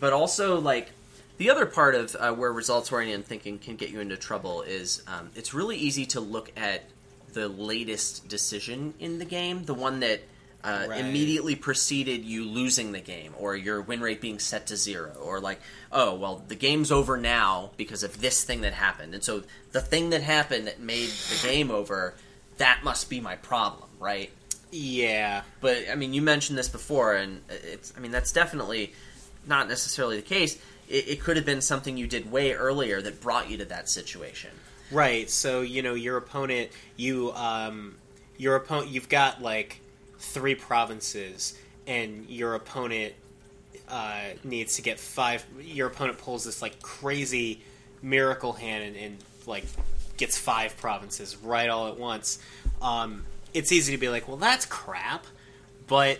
but also like the other part of uh, where results oriented thinking can get you into trouble is um, it's really easy to look at the latest decision in the game, the one that uh, Right. immediately preceded you losing the game, or your win rate being set to zero, or like, oh, well, the game's over now because of this thing that happened. And so the thing that happened that made the game over, that must be my problem, right? Yeah, But I mean, you mentioned this before, and it's I mean that's definitely not necessarily the case. It, it could have been something you did way earlier that brought you to that situation. right. So you know your opponent, you um, your opponent, you've got like three provinces, and your opponent uh, needs to get five. Your opponent pulls this like crazy miracle hand and, and like gets five provinces right all at once. Um, it's easy to be like, well, that's crap, but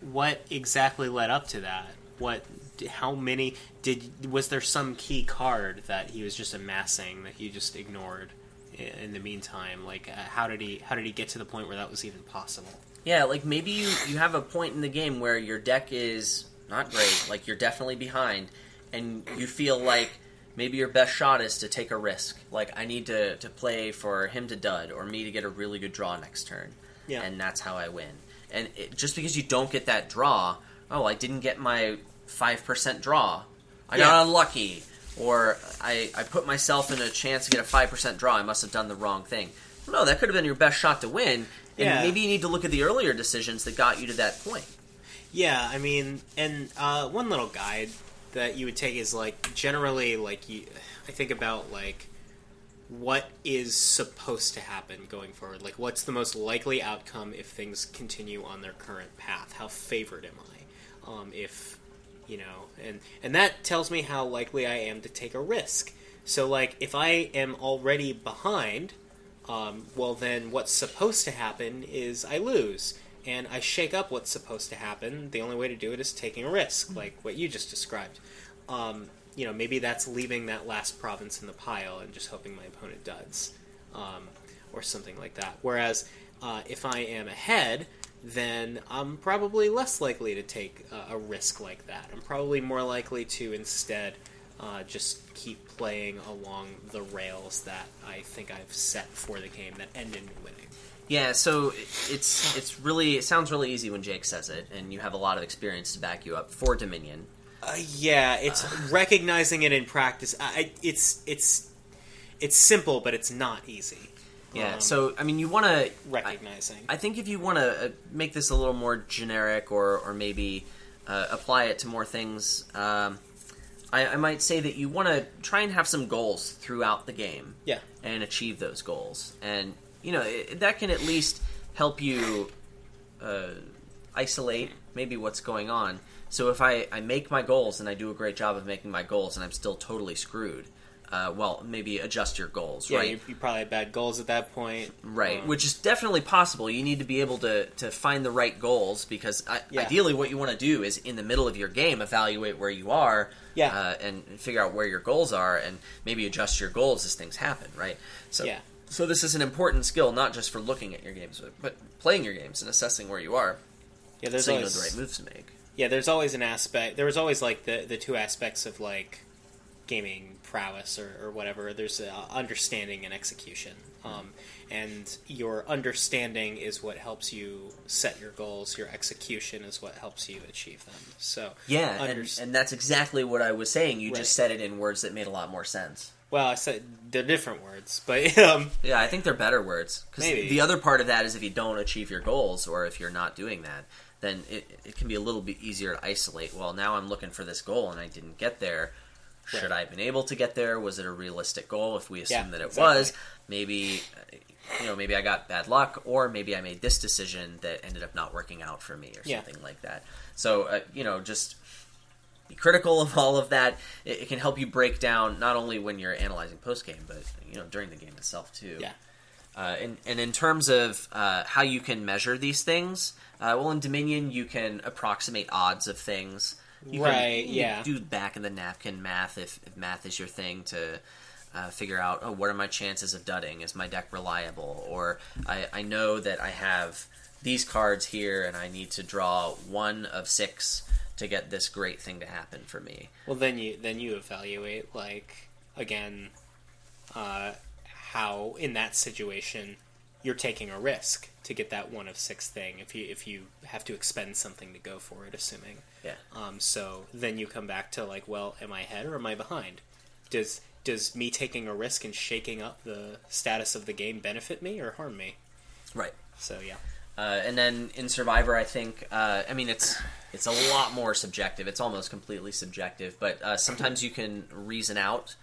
what exactly led up to that? What? How many did? Was there some key card that he was just amassing that he just ignored in the meantime? Like, uh, how did he? How did he get to the point where that was even possible? Yeah, like maybe you you have a point in the game where your deck is not great, like you're definitely behind, and you feel like maybe your best shot is to take a risk. Like I need to to play for him to dud or me to get a really good draw next turn. Yeah. and that's how I win. and it, just because you don't get that draw, oh, I didn't get my five percent draw, I Yeah. got unlucky, or I I put myself in a chance to get a five percent draw. I must have done the wrong thing. No, that could have been your best shot to win. And Yeah. maybe you need to look at the earlier decisions that got you to that point. Yeah, I mean, and uh, one little guide that you would take is like generally like you. I think about like what is supposed to happen going forward. Like, what's the most likely outcome if things continue on their current path? How favored am I? Um, if you know, and and that tells me how likely I am to take a risk. So, like, if I am already behind, um, well, then what's supposed to happen is I lose. And I shake up what's supposed to happen. The only way to do it is taking a risk, like what you just described. Um, you know, maybe that's leaving that last province in the pile and just hoping my opponent duds, um, or something like that. Whereas uh, if I am ahead, then I'm probably less likely to take a, a risk like that. I'm probably more likely to instead uh, just keep playing along the rails that I think I've set for the game that end in winning. Yeah, so it's it's really it sounds really easy when Jake says it, and you have a lot of experience to back you up for Dominion. Uh, yeah, it's recognizing it in practice. I- it's it's it's simple, but it's not easy. Yeah, Um, so I mean, you want to recognizing. I think if you want to uh, make this a little more generic, or or maybe uh, apply it to more things, um, I, I might say that you want to try and have some goals throughout the game. Yeah. and achieve those goals, and you know it, that can at least help you uh, isolate maybe what's going on. So if I, I make my goals and I do a great job of making my goals, and I'm still totally screwed. Uh, well, maybe adjust your goals, yeah, right? you, you probably had bad goals at that point. Right, Um, which is definitely possible. You need to be able to, to find the right goals because I, Yeah. ideally, what you want to do is in the middle of your game, evaluate where you are, Yeah. uh, and figure out where your goals are, and maybe adjust your goals as things happen. Right. So, Yeah. so this is an important skill, not just for looking at your games, but, but playing your games and assessing where you are, yeah, there's so you know always the right moves to make. yeah, there's always an aspect. There was always like the the two aspects of like gaming prowess or, or whatever. There's understanding and execution, um, and your understanding is what helps you set your goals. Your execution is what helps you achieve them. So Yeah, under- and, and that's exactly what I was saying. You Right. just said it in words that made a lot more sense. well, I said they're different words, but um, Yeah, I think they're better words. Because Maybe. the other part of that is if you don't achieve your goals or if you're not doing that, then it, it can be a little bit easier to isolate. Well, now I'm looking for this goal and I didn't get there. Should I have been able to get there? Was it a realistic goal? If we assume Yeah, that it exactly. was, maybe you know, maybe I got bad luck, or maybe I made this decision that ended up not working out for me, or Yeah. something like that. So, uh, you know, just be critical of all of that. It, it can help you break down not only when you're analyzing post game, but you know during the game itself too. Yeah. Uh, and, and in terms of uh, how you can measure these things, uh, well, in Dominion you can approximate odds of things. You Right, Can, you yeah. Do back in the napkin math if, if math is your thing to uh, figure out. Oh, what are my chances of dudding? Is my deck reliable? Or I, I know that I have these cards here, and I need to draw one of six to get this great thing to happen for me. Well, then you then you evaluate like again uh, how in that situation you're taking a risk to get that one of six thing if you if you have to expend something to go for it, assuming. Yeah. Um, so then you come back to like, well, am I ahead or am I behind? Does does me taking a risk and shaking up the status of the game benefit me or harm me? Right. So yeah, Uh, and then in Survivor, I think uh, I mean it's it's a lot more subjective. It's almost completely subjective, but uh, sometimes you can reason out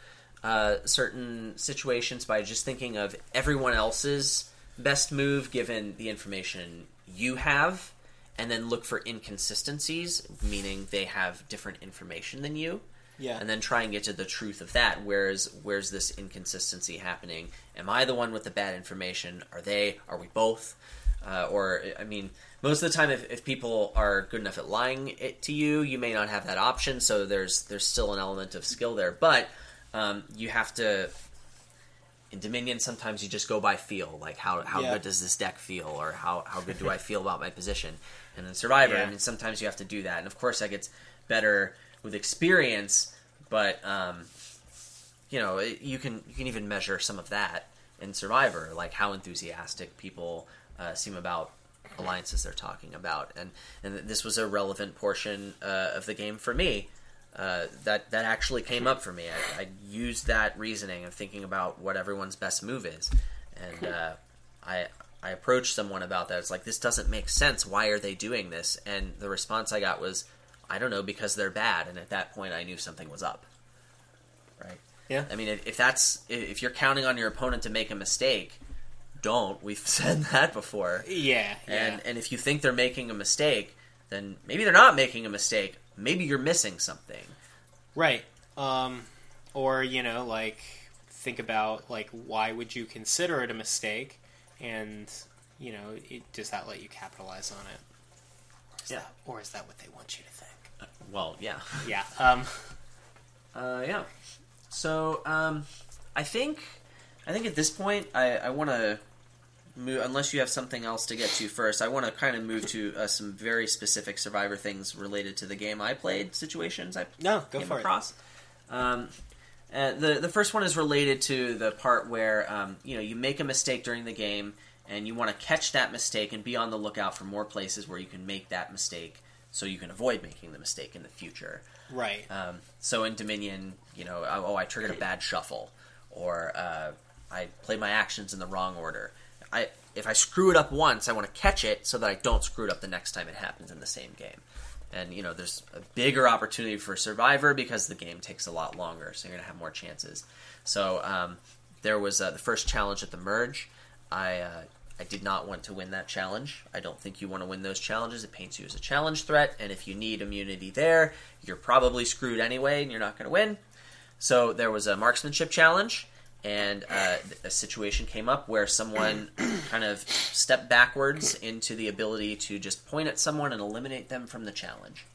uh, certain situations by just thinking of everyone else's best move given the information you have, and then look for inconsistencies, meaning they have different information than you. yeah, and then try and get to the truth of that. Where's where's this inconsistency happening? Am I the one with the bad information? Are they? Are we both? Uh, or I mean, most of the time, if, if people are good enough at lying it to you, you may not have that option. So there's there's still an element of skill there, but um, you have to. In Dominion, sometimes you just go by feel, like how, how Yeah. good does this deck feel, or how, how good do I feel about my position. And in Survivor, Yeah. I mean, sometimes you have to do that, and of course, that gets better with experience. But um, you know, it, you can you can even measure some of that in Survivor, like how enthusiastic people uh, seem about alliances they're talking about, and and this was a relevant portion uh, of the game for me. Uh, that that actually came up for me. I, I, used that reasoning of thinking about what everyone's best move is, and uh, I I approached someone about that. It's like this doesn't make sense. Why are they doing this? And the response I got was, I don't know, because they're bad. And at that point, I knew something was up. Right. Yeah. I mean, if that's if you're counting on your opponent to make a mistake, don't. We've said that before. Yeah. And yeah. and if you think they're making a mistake, then maybe they're not making a mistake. Maybe you're missing something. Right. Um, or you know, like think about like why would you consider it a mistake, and you know, it, does that let you capitalize on it? Or Yeah. That, or is that what they want you to think? Well, yeah. Yeah. Um, Uh, yeah. So, um, I think, I think at this point, I, I want to move. Unless you have something else to get to first, I want to kind of move to uh, some very specific Survivor things related to the game I played, situations I no, go came for across. Um, uh, the the first one is related to the part where um, you know you make a mistake during the game and you want to catch that mistake and be on the lookout for more places where you can make that mistake so you can avoid making the mistake in the future. Right. Um, so in Dominion, you know, oh, I triggered a bad shuffle, or uh, I played my actions in the wrong order. I if I screw it up once, I want to catch it so that I don't screw it up the next time it happens in the same game. And you know, there's a bigger opportunity for Survivor because the game takes a lot longer, so you're gonna have more chances. So um, there was uh, the first challenge at the merge. I uh, I did not want to win that challenge. I don't think you want to win those challenges. It paints you as a challenge threat, and if you need immunity there, you're probably screwed anyway, and you're not going to win. So there was a marksmanship challenge, and uh, a situation came up where someone kind of stepped backwards into the ability to just point at someone and eliminate them from the challenge.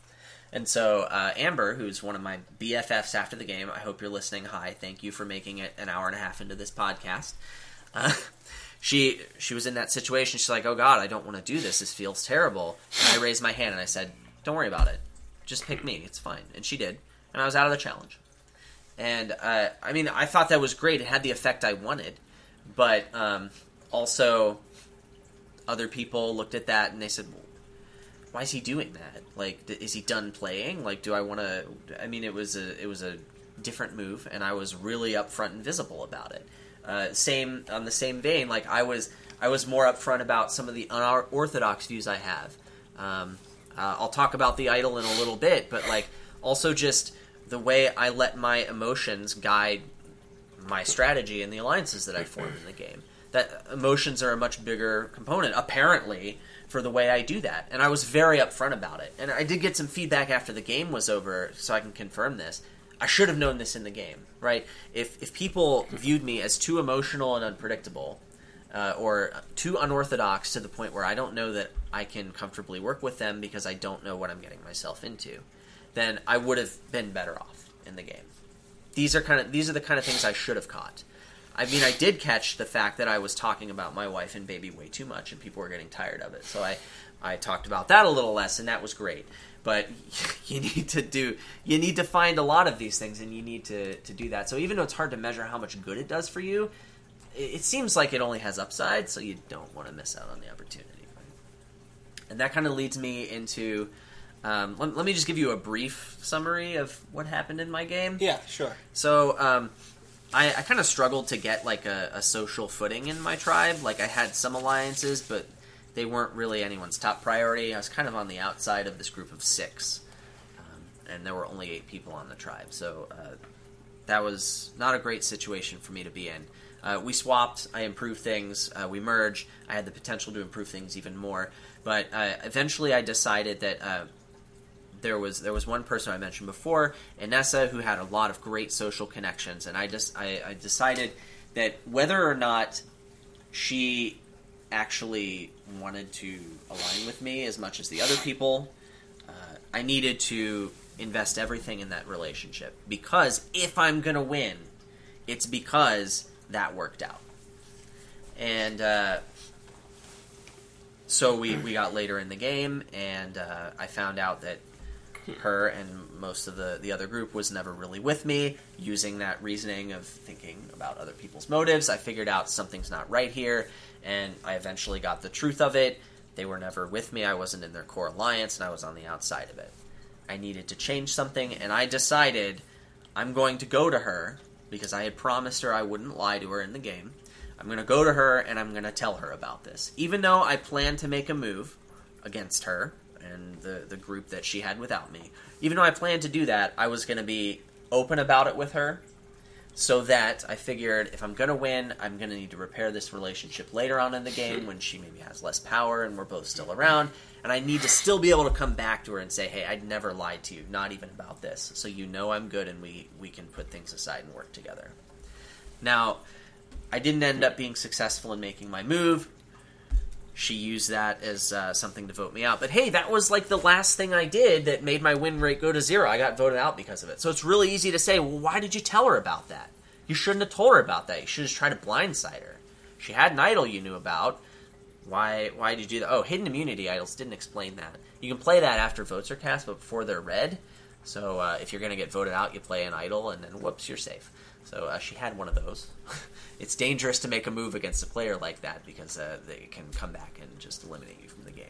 And so uh, Amber, who's one of my BFFs after the game, I hope you're listening. Hi, thank you for making it an hour and a half into this podcast. Uh, she she was in that situation. She's like, "Oh God, I don't want to do this. This feels terrible." And I raised my hand and I said, "Don't worry about it. Just pick me. It's fine." And she did, and I was out of the challenge. And uh, I mean, I thought that was great. It had the effect I wanted, but um, also other people looked at that and they said, "Why is he doing that? Like, th- is he done playing? Like, do I want to?" I mean, it was a it was a different move, and I was really upfront and visible about it. Uh, same on the same vein, like I was I was more upfront about some of the unorthodox views I have. Um, uh, I'll talk about the idol in a little bit, but like also just the way I let my emotions guide my strategy and the alliances that I form in the game. That emotions are a much bigger component, apparently, for the way I do that. And I was very upfront about it. And I did get some feedback after the game was over, so I can confirm this. I should have known this in the game, right? If if people viewed me as too emotional and unpredictable, uh, or too unorthodox to the point where I don't know that I can comfortably work with them because I don't know what I'm getting myself into, then I would have been better off in the game. These are kind of these are the kind of things I should have caught. I mean, I did catch the fact that I was talking about my wife and baby way too much, and people were getting tired of it. So I, I talked about that a little less, and that was great. But you need to do, you need to find a lot of these things, and you need to to do that. So even though it's hard to measure how much good it does for you, it, it seems like it only has upside, so you don't want to miss out on the opportunity. And that kind of leads me into. Um, let, let me just give you a brief summary of what happened in my game. yeah, sure. So, um, I, I kind of struggled to get like a, a social footing in my tribe. Like I had some alliances, but they weren't really anyone's top priority. I was kind of on the outside of this group of six, um, and there were only eight people on the tribe. So uh, that was not a great situation for me to be in. Uh, we swapped. I improved things. Uh, we merged. I had the potential to improve things even more. But uh, eventually, I decided that uh, there was there was one person I mentioned before, Inessa, who had a lot of great social connections, and I just I, I decided that whether or not she actually wanted to align with me as much as the other people, uh, I needed to invest everything in that relationship because if I'm gonna win, it's because that worked out, and. Uh, so we, we got later in the game, and uh, I found out that her and most of the, the other group was never really with me. Using that reasoning of thinking about other people's motives, I figured out something's not right here, and I eventually got the truth of it. They were never with me. I wasn't in their core alliance, and I was on the outside of it. I needed to change something, and I decided I'm going to go to her because I had promised her I wouldn't lie to her in the game. I'm going to go to her and I'm going to tell her about this. Even though I plan to make a move against her and the, the group that she had without me, even though I planned to do that, I was going to be open about it with her so that I figured if I'm going to win, I'm going to need to repair this relationship later on in the game when she maybe has less power and we're both still around. And I need to still be able to come back to her and say, hey, I'd never lied to you, not even about this. So you know I'm good and we, we can put things aside and work together. Now, I didn't end up being successful in making my move. She used that as uh, something to vote me out. But hey, that was like the last thing I did that made my win rate go to zero. I got voted out because of it. So it's really easy to say, well, why did you tell her about that? You shouldn't have told her about that. You should have tried to blindside her. She had an idol you knew about. Why? Why did you do that? Oh, hidden immunity idols didn't explain that. You can play that after votes are cast, but before they're read. So uh, if you're going to get voted out, you play an idol, and then whoops, you're safe. So uh, she had one of those. it's dangerous to make a move against a player like that because uh, they can come back and just eliminate you from the game.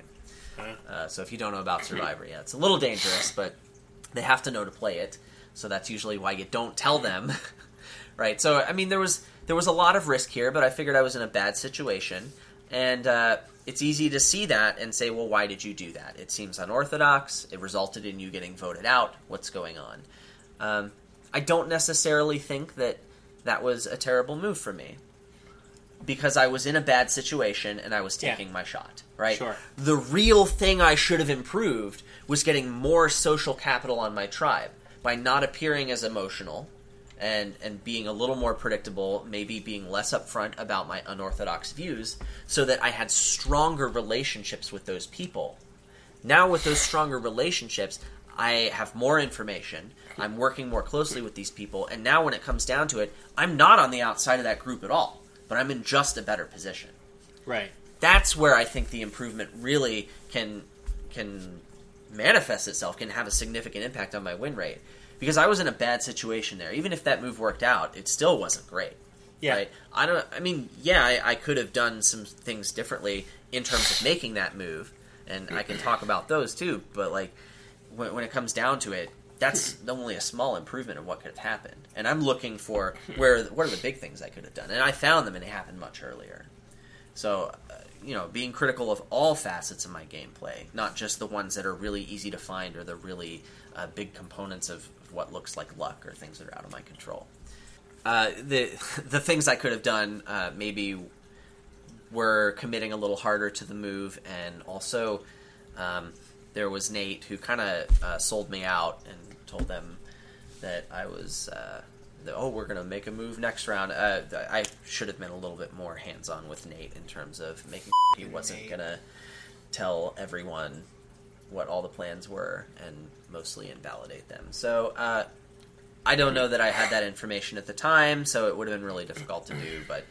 Uh, so if you don't know about Survivor, yeah, it's a little dangerous, but they have to know to play it. So that's usually why you don't tell them, right? So I mean, there was there was a lot of risk here, but I figured I was in a bad situation, and uh, it's easy to see that and say, well, why did you do that? It seems unorthodox. It resulted in you getting voted out. What's going on? Um, I don't necessarily think that that was a terrible move for me because I was in a bad situation and I was Yeah. taking my shot, right? Sure. The real thing I should have improved was getting more social capital on my tribe by not appearing as emotional and and being a little more predictable, maybe being less upfront about my unorthodox views so that I had stronger relationships with those people. Now with those stronger relationships, I have more information. I'm working more closely with these people, and now when it comes down to it, I'm not on the outside of that group at all, but I'm in just a better position. Right. That's where I think the improvement really can can manifest itself, can have a significant impact on my win rate. Because I was in a bad situation there. Even if that move worked out, it still wasn't great. Yeah. Right? I don't. I mean, yeah, I, I could have done some things differently in terms of making that move, and I can talk about those too. But like, when, when it comes down to it, that's only a small improvement of what could have happened. And I'm looking for where what are the big things I could have done, and I found them, and they happened much earlier. So, uh, you know, being critical of all facets of my gameplay, not just the ones that are really easy to find or the really uh, big components of, of what looks like luck or things that are out of my control. Uh, the the things I could have done uh, maybe were committing a little harder to the move, and also um, there was Nate who kind of uh, sold me out and told them that I was. Uh, that, oh, we're gonna make a move next round. Uh, I should have been a little bit more hands on with Nate in terms of making sure he wasn't gonna tell everyone what all the plans were and mostly invalidate them. So uh, I don't know that I had that information at the time, so it would have been really difficult to do. But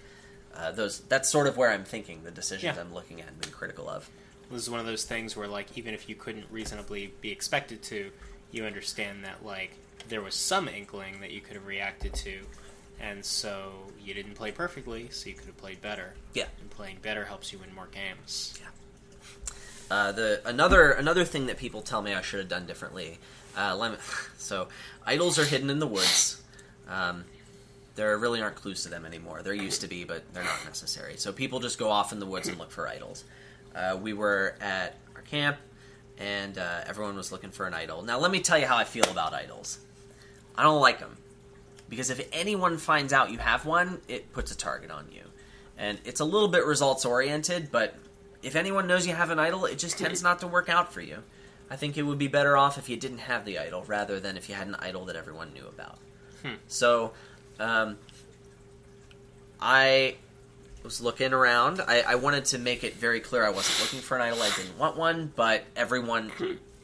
uh, those that's sort of where I'm thinking the decisions Yeah. I'm looking at and being critical of. This is one of those things where, like, even if you couldn't reasonably be expected to, you understand that, like, there was some inkling that you could have reacted to, and so you didn't play perfectly, so you could have played better. Yeah. And playing better helps you win more games. Yeah. Uh, the another another thing that people tell me I should have done differently. Uh, so idols are hidden in the woods. Um, there really aren't clues to them anymore. There used to be, but they're not necessary. So people just go off in the woods and look for idols. Uh, we were at our camp, and uh, everyone was looking for an idol. Now let me tell you how I feel about idols. I don't like them because if anyone finds out you have one, it puts a target on you, and it's a little bit results oriented, but if anyone knows you have an idol, it just tends not to work out for you. I think it would be better off if you didn't have the idol rather than if you had an idol that everyone knew about. Hmm. So, um, I was looking around. I, I wanted to make it very clear I wasn't looking for an idol. I didn't want one, but everyone,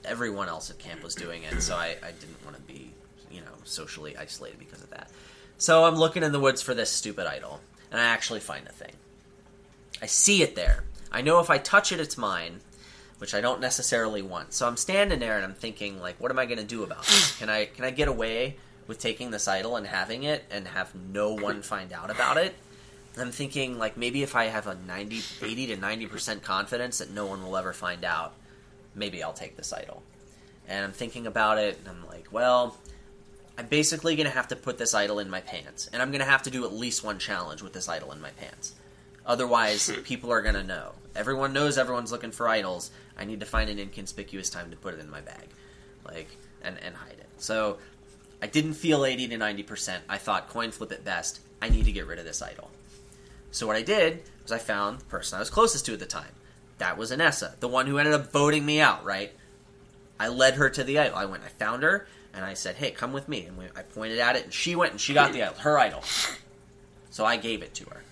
everyone else at camp was doing it, so I, I didn't want to be, you know, socially isolated because of that. So I'm looking in the woods for this stupid idol, and I actually find a thing. I see it there. I know if I touch it, it's mine, which I don't necessarily want. So I'm standing there and I'm thinking, like, what am I going to do about this? Can I can I get away with taking this idol and having it and have no one find out about it? I'm thinking like maybe if I have a 90, 80 to 90% confidence that no one will ever find out, maybe I'll take this idol. And I'm thinking about it, and I'm like, well, I'm basically going to have to put this idol in my pants. And I'm going to have to do at least one challenge with this idol in my pants. Otherwise, hmm. people are going to know. Everyone knows everyone's looking for idols. I need to find an inconspicuous time to put it in my bag. Like, and, and hide it. So, I didn't feel 80 to 90%. I thought, coin flip at best. I need to get rid of this idol. So what I did was I found the person I was closest to at the time. That was Inessa, the one who ended up voting me out, right? I led her to the idol. I went, I found her, and I said, hey, come with me. And we, I pointed at it, and she went and she got the idol, her idol. So I gave it to her.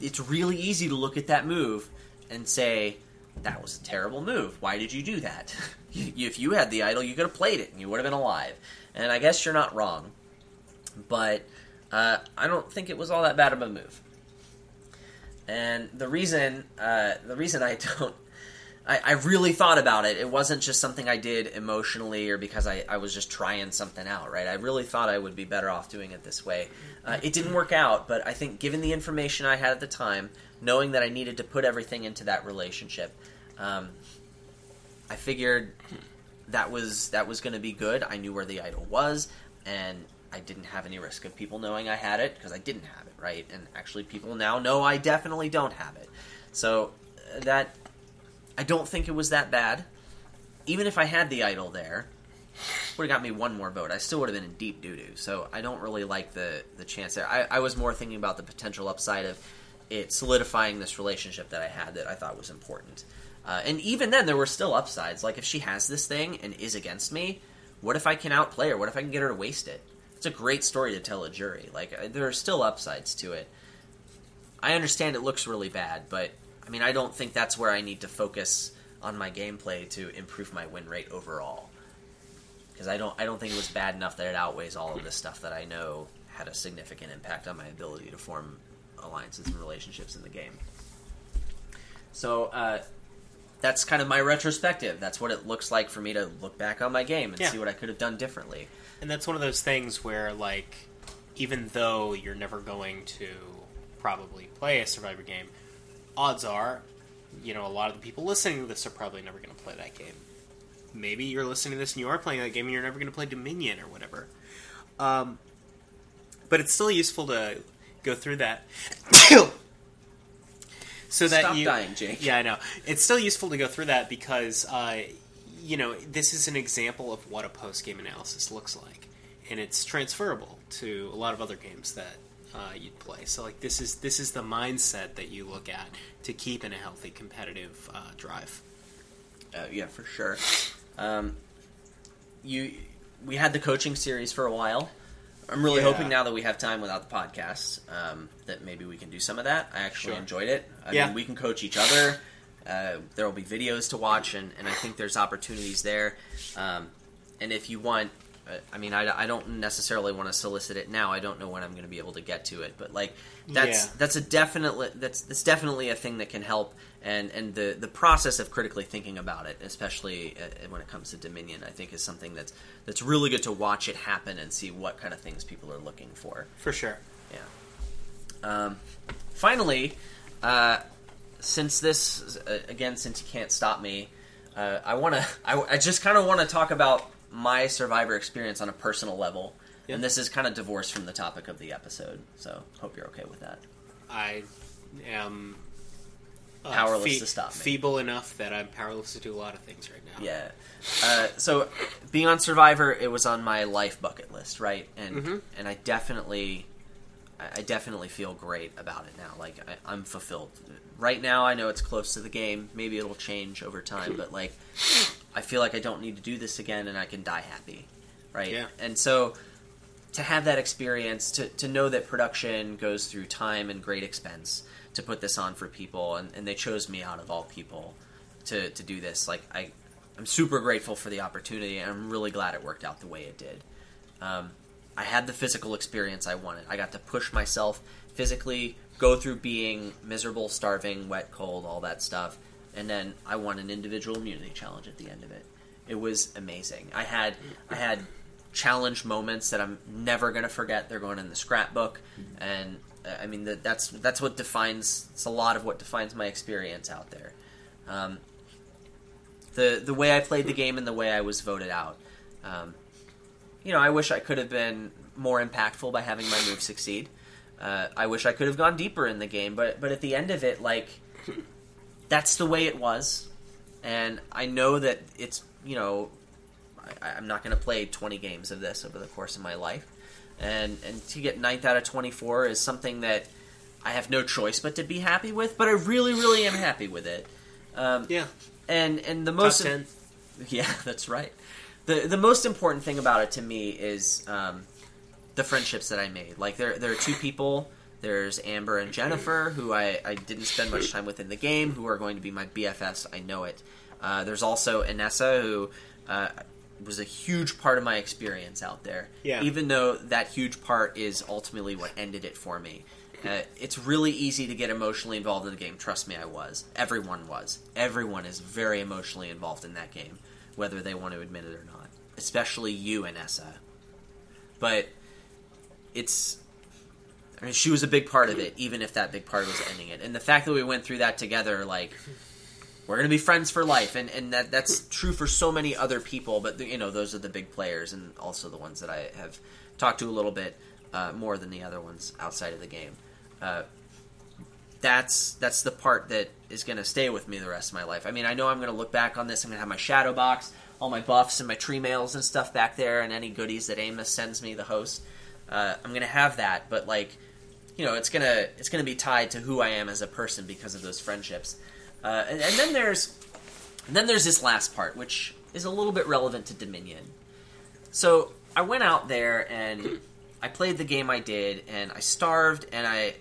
It's really easy to look at that move and say, that was a terrible move. Why did you do that? if you had the idol, you could have played it and you would have been alive. And I guess you're not wrong. But uh, I don't think it was all that bad of a move. And the reason, uh, the reason I don't, I, I, really thought about it. It wasn't just something I did emotionally or because I, I, was just trying something out, right? I really thought I would be better off doing it this way. Uh, it didn't work out, but I think given the information I had at the time, knowing that I needed to put everything into that relationship, um, I figured that was that was going to be good. I knew where the idol was, and I didn't have any risk of people knowing I had it because I didn't have it, right? And actually, people now know I definitely don't have it. So uh, that I don't think it was that bad. Even if I had the idol there, would have got me one more vote. I still would have been in deep doo doo. So I don't really like the the chance there. I, I was more thinking about the potential upside of it solidifying this relationship that I had that I thought was important. Uh, and even then, there were still upsides. Like if she has this thing and is against me, what if I can outplay her? What if I can get her to waste it? It's a great story to tell a jury. Like uh, there are still upsides to it. I understand it looks really bad, but I mean, I don't think that's where I need to focus on my gameplay to improve my win rate overall. Because I don't, I don't think it was bad enough that it outweighs all of this stuff that I know had a significant impact on my ability to form alliances and relationships in the game. So uh, that's kind of my retrospective. That's what it looks like for me to look back on my game and Yeah. see what I could have done differently. And that's one of those things where, like, even though you're never going to probably play a Survivor game, odds are, you know, a lot of the people listening to this are probably never going to play that game. Maybe you're listening to this and you are playing that game and you're never going to play Dominion or whatever. Um, but it's still useful to go through that. so that Stop you dying, Jake. yeah, I know. It's still useful to go through that because, uh, you know, this is an example of what a post game analysis looks like, and it's transferable to a lot of other games that uh, you'd play. So, like, this is this is the mindset that you look at to keep in a healthy competitive uh, drive. Uh, yeah, for sure. Um, you, we had the coaching series for a while. I'm really Yeah. hoping now that we have time without the podcast um, that maybe we can do some of that. I actually Sure. enjoyed it. I Yeah. mean, we can coach each other. Uh, there will be videos to watch, and, and I think there's opportunities there. Um, and if you want, uh, I mean, I, I don't necessarily want to solicit it now. I don't know when I'm going to be able to get to it, but like that's Yeah. that's a definitely that's that's definitely a thing that can help. And and the the process of critically thinking about it, especially uh, when it comes to Dominion, I think is something that's that's really good to watch it happen and see what kind of things people are looking for. For sure. Yeah. Um, finally, uh, since this uh, again, since you can't stop me, uh, I want to. I, I just kind of want to talk about my Survivor experience on a personal level, Yeah. and this is kind of divorced from the topic of the episode. So hope you're okay with that. I am uh, Powerless to stop me. Feeble enough that I'm powerless to do a lot of things right now. Yeah. Uh, so being on Survivor, it was on my life bucket list, right? And Mhm. and I definitely, I I definitely feel great about it now. Like I, I'm fulfilled. Right now, I know it's close to the game. Maybe it'll change over time, but like, I feel like I don't need to do this again, and I can die happy, right? Yeah. And so. To have that experience, to, to know that production goes through time and great expense to put this on for people, and, and they chose me out of all people to, to do this. Like I, I'm super grateful for the opportunity, and I'm really glad it worked out the way it did. Um, I had the physical experience I wanted. I got to push myself physically, go through being miserable, starving, wet, cold, all that stuff, and then I won an individual immunity challenge at the end of it. It was amazing. I had I had challenge moments that I'm never going to forget. They're going in the scrapbook, and I mean, that that's that's what defines. It's a lot of what defines my experience out there. Um, the the way I played the game and the way I was voted out. Um, you know, I wish I could have been more impactful by having my move succeed. Uh, I wish I could have gone deeper in the game, but but at the end of it, like that's the way it was, and I know that it's you know I, I'm not going to play 20 games of this over the course of my life, and and to get ninth out of 24 is something that I have no choice but to be happy with. But I really, really am happy with it. Um, Yeah, and and the most ten. yeah, that's right. the The most important thing about it to me is um, the friendships that I made. Like there, there are two people. There's Amber and Jennifer, who I, I didn't spend much time with in the game, who are going to be my BFFs. I know it. Uh, there's also Inessa, who uh, was a huge part of my experience out there. Yeah. Even though that huge part is ultimately what ended it for me. Uh, it's really easy to get emotionally involved in the game. Trust me, I was. Everyone was. Everyone is very emotionally involved in that game, whether they want to admit it or not. Especially you, Inessa. But it's. I mean, she was a big part of it, even if that big part was ending it. And the fact that we went through that together, like, we're to be friends for life. And, and that that's true for so many other people, but, you know, those are the big players and also the ones that I have talked to a little bit uh, more than the other ones outside of the game. Uh, that's that's the part that is to stay with me the rest of my life. I mean, I know I'm to look back on this. I'm to have my shadow box, all my buffs and my tree mails and stuff back there, and any goodies that Amos sends me, the host. Uh, I'm to have that, but like, you know, it's gonna it's gonna be tied to who I am as a person because of those friendships. Uh, and, and then there's and then there's this last part, which is a little bit relevant to Dominion. So I went out there and I played the game I did, and I starved, and I,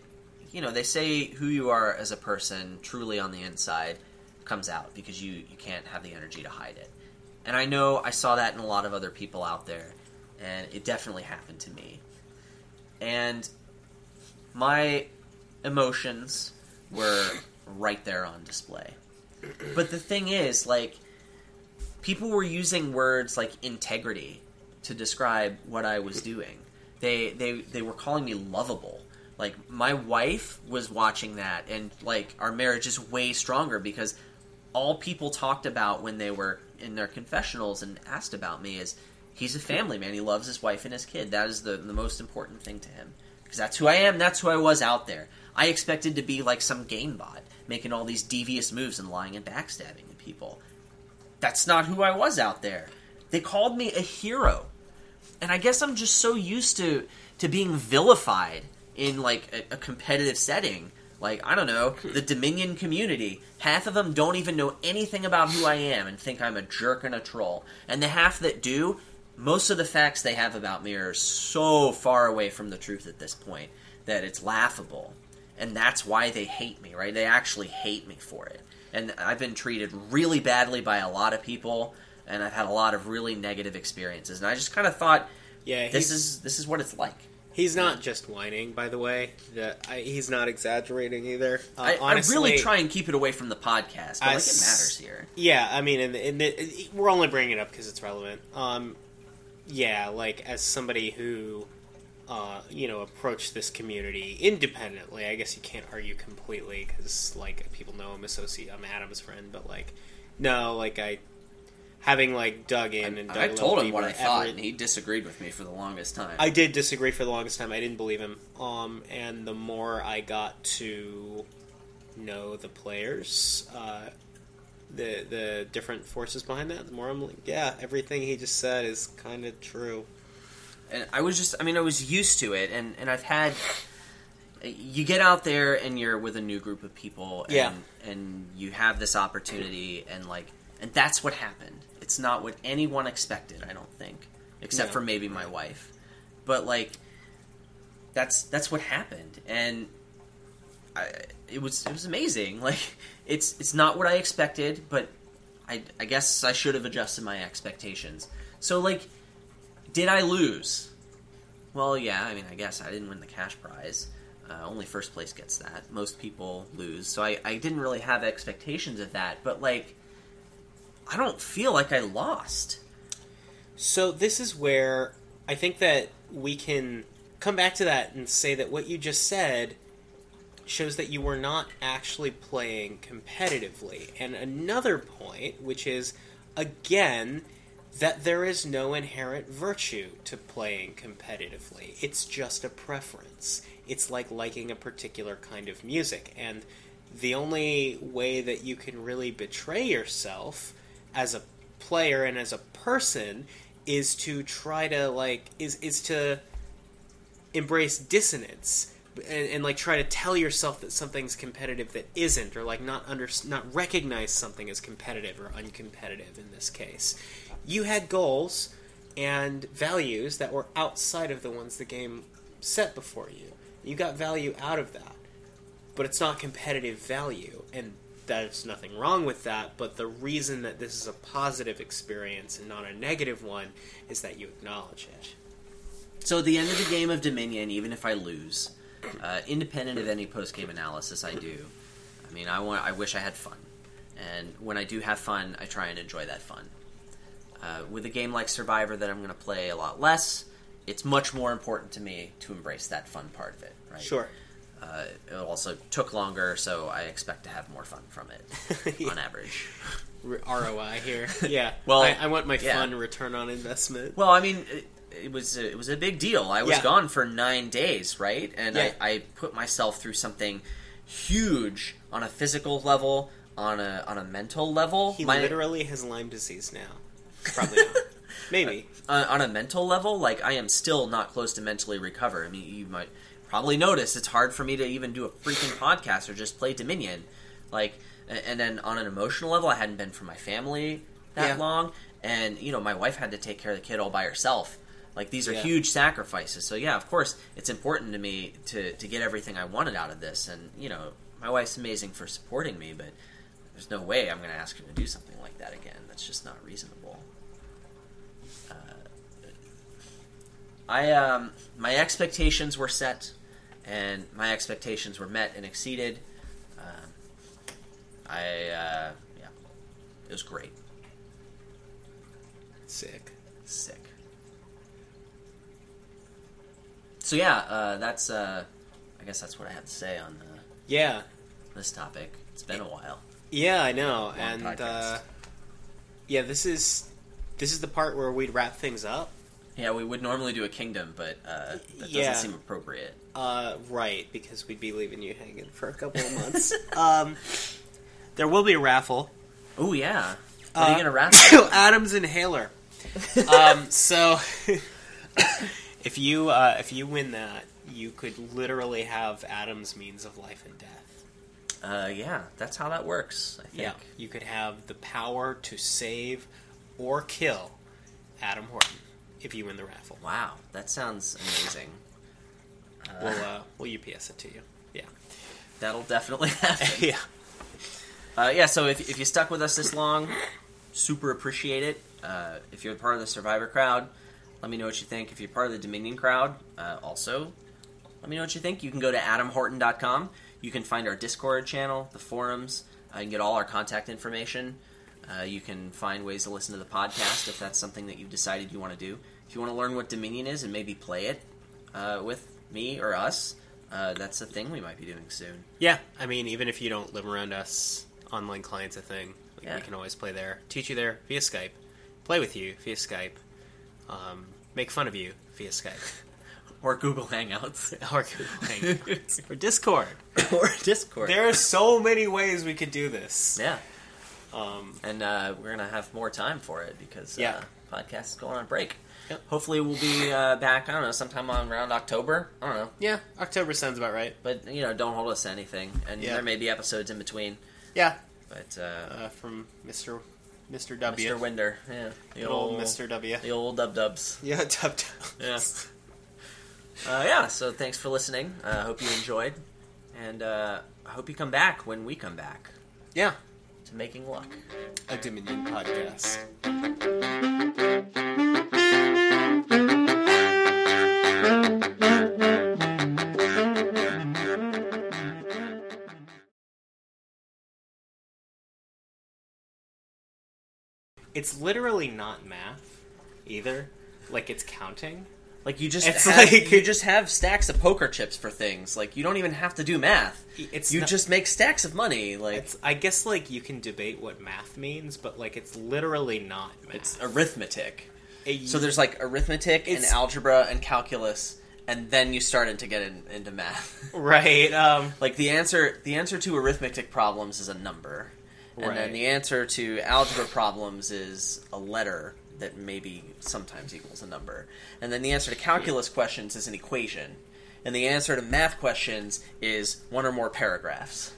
you know, they say who you are as a person truly on the inside comes out because you you can't have the energy to hide it. And I know I saw that in a lot of other people out there, and it definitely happened to me. And my emotions were right there on display. But the thing is, like, people were using words like integrity to describe what I was doing. They they they were calling me lovable. Like my wife was watching that and like our marriage is way stronger because all people talked about when they were in their confessionals and asked about me is he's a family man. He loves his wife and his kid. That is the the most important thing to him. Because that's who I am, that's who I was out there. I expected to be like some game bot, making all these devious moves and lying and backstabbing people that's not who I was out there. They called me a hero. And I guess I'm just so used to to being vilified in like a, a competitive setting. Like, I don't know, the Dominion community. Half of them don't even know anything about who I am and think I'm a jerk and a troll. And the half that do, most of the facts they have about me are so far away from the truth at this point that it's laughable. And that's why they hate me, right? They actually hate me for it and I've been treated really badly by a lot of people, and I've had a lot of really negative experiences. And I just kind of thought, Yeah, this is this is what it's like. he's not just whining. By the way, The- I, he's not exaggerating either. Uh, I, honestly, I really try and keep it away from the podcast, but I like it matters here. Yeah, I mean, and, and it, we're only bringing it up because it's relevant. Um, yeah, like as somebody who, uh, you know, approached this community independently. I guess you can't argue completely because like people know I'm associate, I'm Adam's friend, but like, no, like I, having like dug in and dug I told him what I thought, and he disagreed with me for the longest time. I did disagree for the longest time. I didn't believe him. Um, and the more I got to know the players, uh, the the different forces behind that, the more I'm like, yeah, everything he just said is kind of true. and I was just I mean I was used to it and and I've had you get out there and you're with a new group of people and Yeah. and you have this opportunity and like and that's what happened. It's not what anyone expected, I don't think, except No. for maybe my wife. But like that's that's what happened and I, it was it was amazing. Like it's it's not what I expected, but I I guess I should have adjusted my expectations. So like did I lose? Well, yeah. I mean, I guess I didn't win the cash prize. Uh, only first place gets that. Most people lose, so I, I didn't really have expectations of that. But like, I don't feel like I lost. So this is where I think that we can come back to that and say that what you just said shows that you were not actually playing competitively. And another point, which is again that there is no inherent virtue to playing competitively. It's just a preference. It's like liking a particular kind of music. And the only way that you can really betray yourself as a player and as a person is to try to like is is to embrace dissonance and, and, like try to tell yourself that something's competitive that isn't or like not under not recognize something as competitive or uncompetitive in this case you had goals and values that were outside of the ones the game set before you you got value out of that but it's not competitive value and there's nothing wrong with that, but the reason that this is a positive experience and not a negative one is that you acknowledge it. So at the end of the game of Dominion, even if I lose, uh, independent of any post game analysis I do, I mean, I want, I wish I had fun, and when I do have fun, I try and enjoy that fun. Uh, with a game like Survivor that I'm going to play a lot less, it's much more important to me to embrace that fun part of it. Right? Sure. Uh, it also took longer, so I expect to have more fun from it Yeah. on average. ROI here. Yeah. Well, I, I want my yeah. fun return on investment. Well, I mean, it, was a, it was a big deal. I was Yeah. gone for nine days, right? And Yeah. I, I put myself through something huge on a physical level, on a on a mental level. He My- literally has Lyme disease now. Probably not. Maybe. uh, on a mental level, like I am still not close to mentally recover. I mean, you might probably notice it's hard for me to even do a freaking podcast or just play Dominion. Like, and then on an emotional level, I hadn't been for my family that Yeah. long, and you know, my wife had to take care of the kid all by herself. Like, these are Yeah. huge sacrifices. So yeah, of course, it's important to me to to get everything I wanted out of this, and you know, my wife's amazing for supporting me, but there's no way I'm going to ask her to do something like that again. That's just not reasonable. Uh, I um, my expectations were set, and my expectations were met and exceeded. Um, I uh, yeah, it was great, Sick. sick. So yeah, uh, that's uh, I guess that's what I had to say on uh, Yeah. this topic. It's been a while. Yeah, I know. and uh, yeah, this is this is the part where we'd wrap things up. Yeah, we would normally do a kingdom, but uh, that doesn't seem appropriate. Uh, right, because we'd be leaving you hanging for a couple of months. um, there will be a raffle. Oh yeah, what are Uh, you gonna raffle? Adam's inhaler. um, so, if you uh, if you win that, you could literally have Adam's means of life and death. Uh, yeah, that's how that works. I think. Yeah, you could have the power to save or kill Adam Horton if you win the raffle. Wow, that sounds amazing. Uh, We'll uh, we'll UPS it to you. Yeah, that'll definitely happen. yeah. Uh, yeah, so if, if you stuck with us this long, super appreciate it. Uh, if you're part of the Survivor crowd, let me know what you think. If you're part of the Dominion crowd, uh, also let me know what you think. You can go to adamhorton.com. You can find our Discord channel, the forums. Uh, you can get all our contact information. Uh, you can find ways to listen to the podcast if that's something that you've decided you want to do. If you want to learn what Dominion is and maybe play it uh, with me or us, uh, that's a thing we might be doing soon. Yeah, I mean, even if you don't live around us, online client's a thing. Like, Yeah. We can always play there, teach you there via Skype, play with you via Skype, um, make fun of you via Skype, Or Google Hangouts. or Google Hangouts, or Discord. or Discord. There are so many ways we could do this. Yeah, Um, and uh, we're gonna have more time for it because uh, Yeah. podcast is going on break. Yep. Hopefully, we'll be uh, back. I don't know, sometime on around October. I don't know, yeah, October sounds about right. but you know, don't hold us to anything. And Yeah. there may be episodes in between. Yeah, But uh, uh, from Mr. Mr. W. Mr. Winder, yeah, the Good old Mr. W. the old dub dubs. Yeah, Dub Dub. Yeah. Uh, yeah. So thanks for listening. I uh, hope you enjoyed, and uh, I hope you come back when we come back Yeah, to making luck. a Dominion podcast. It's literally not math either. Like it's counting. Like you just It's have, like- you just have stacks of poker chips for things. Like you don't even have to do math. It's you not- just make stacks of money. Like It's, I guess like you can debate what math means, but like it's literally not math. it's arithmetic. A- So there's like arithmetic and It's- algebra and calculus, and then you start to get in, into math. right. Um, like the answer, the answer to arithmetic problems is a number, and then the answer to algebra problems is a letter that maybe sometimes equals a number, and then the answer to calculus questions is an equation, and the answer to math questions is one or more paragraphs.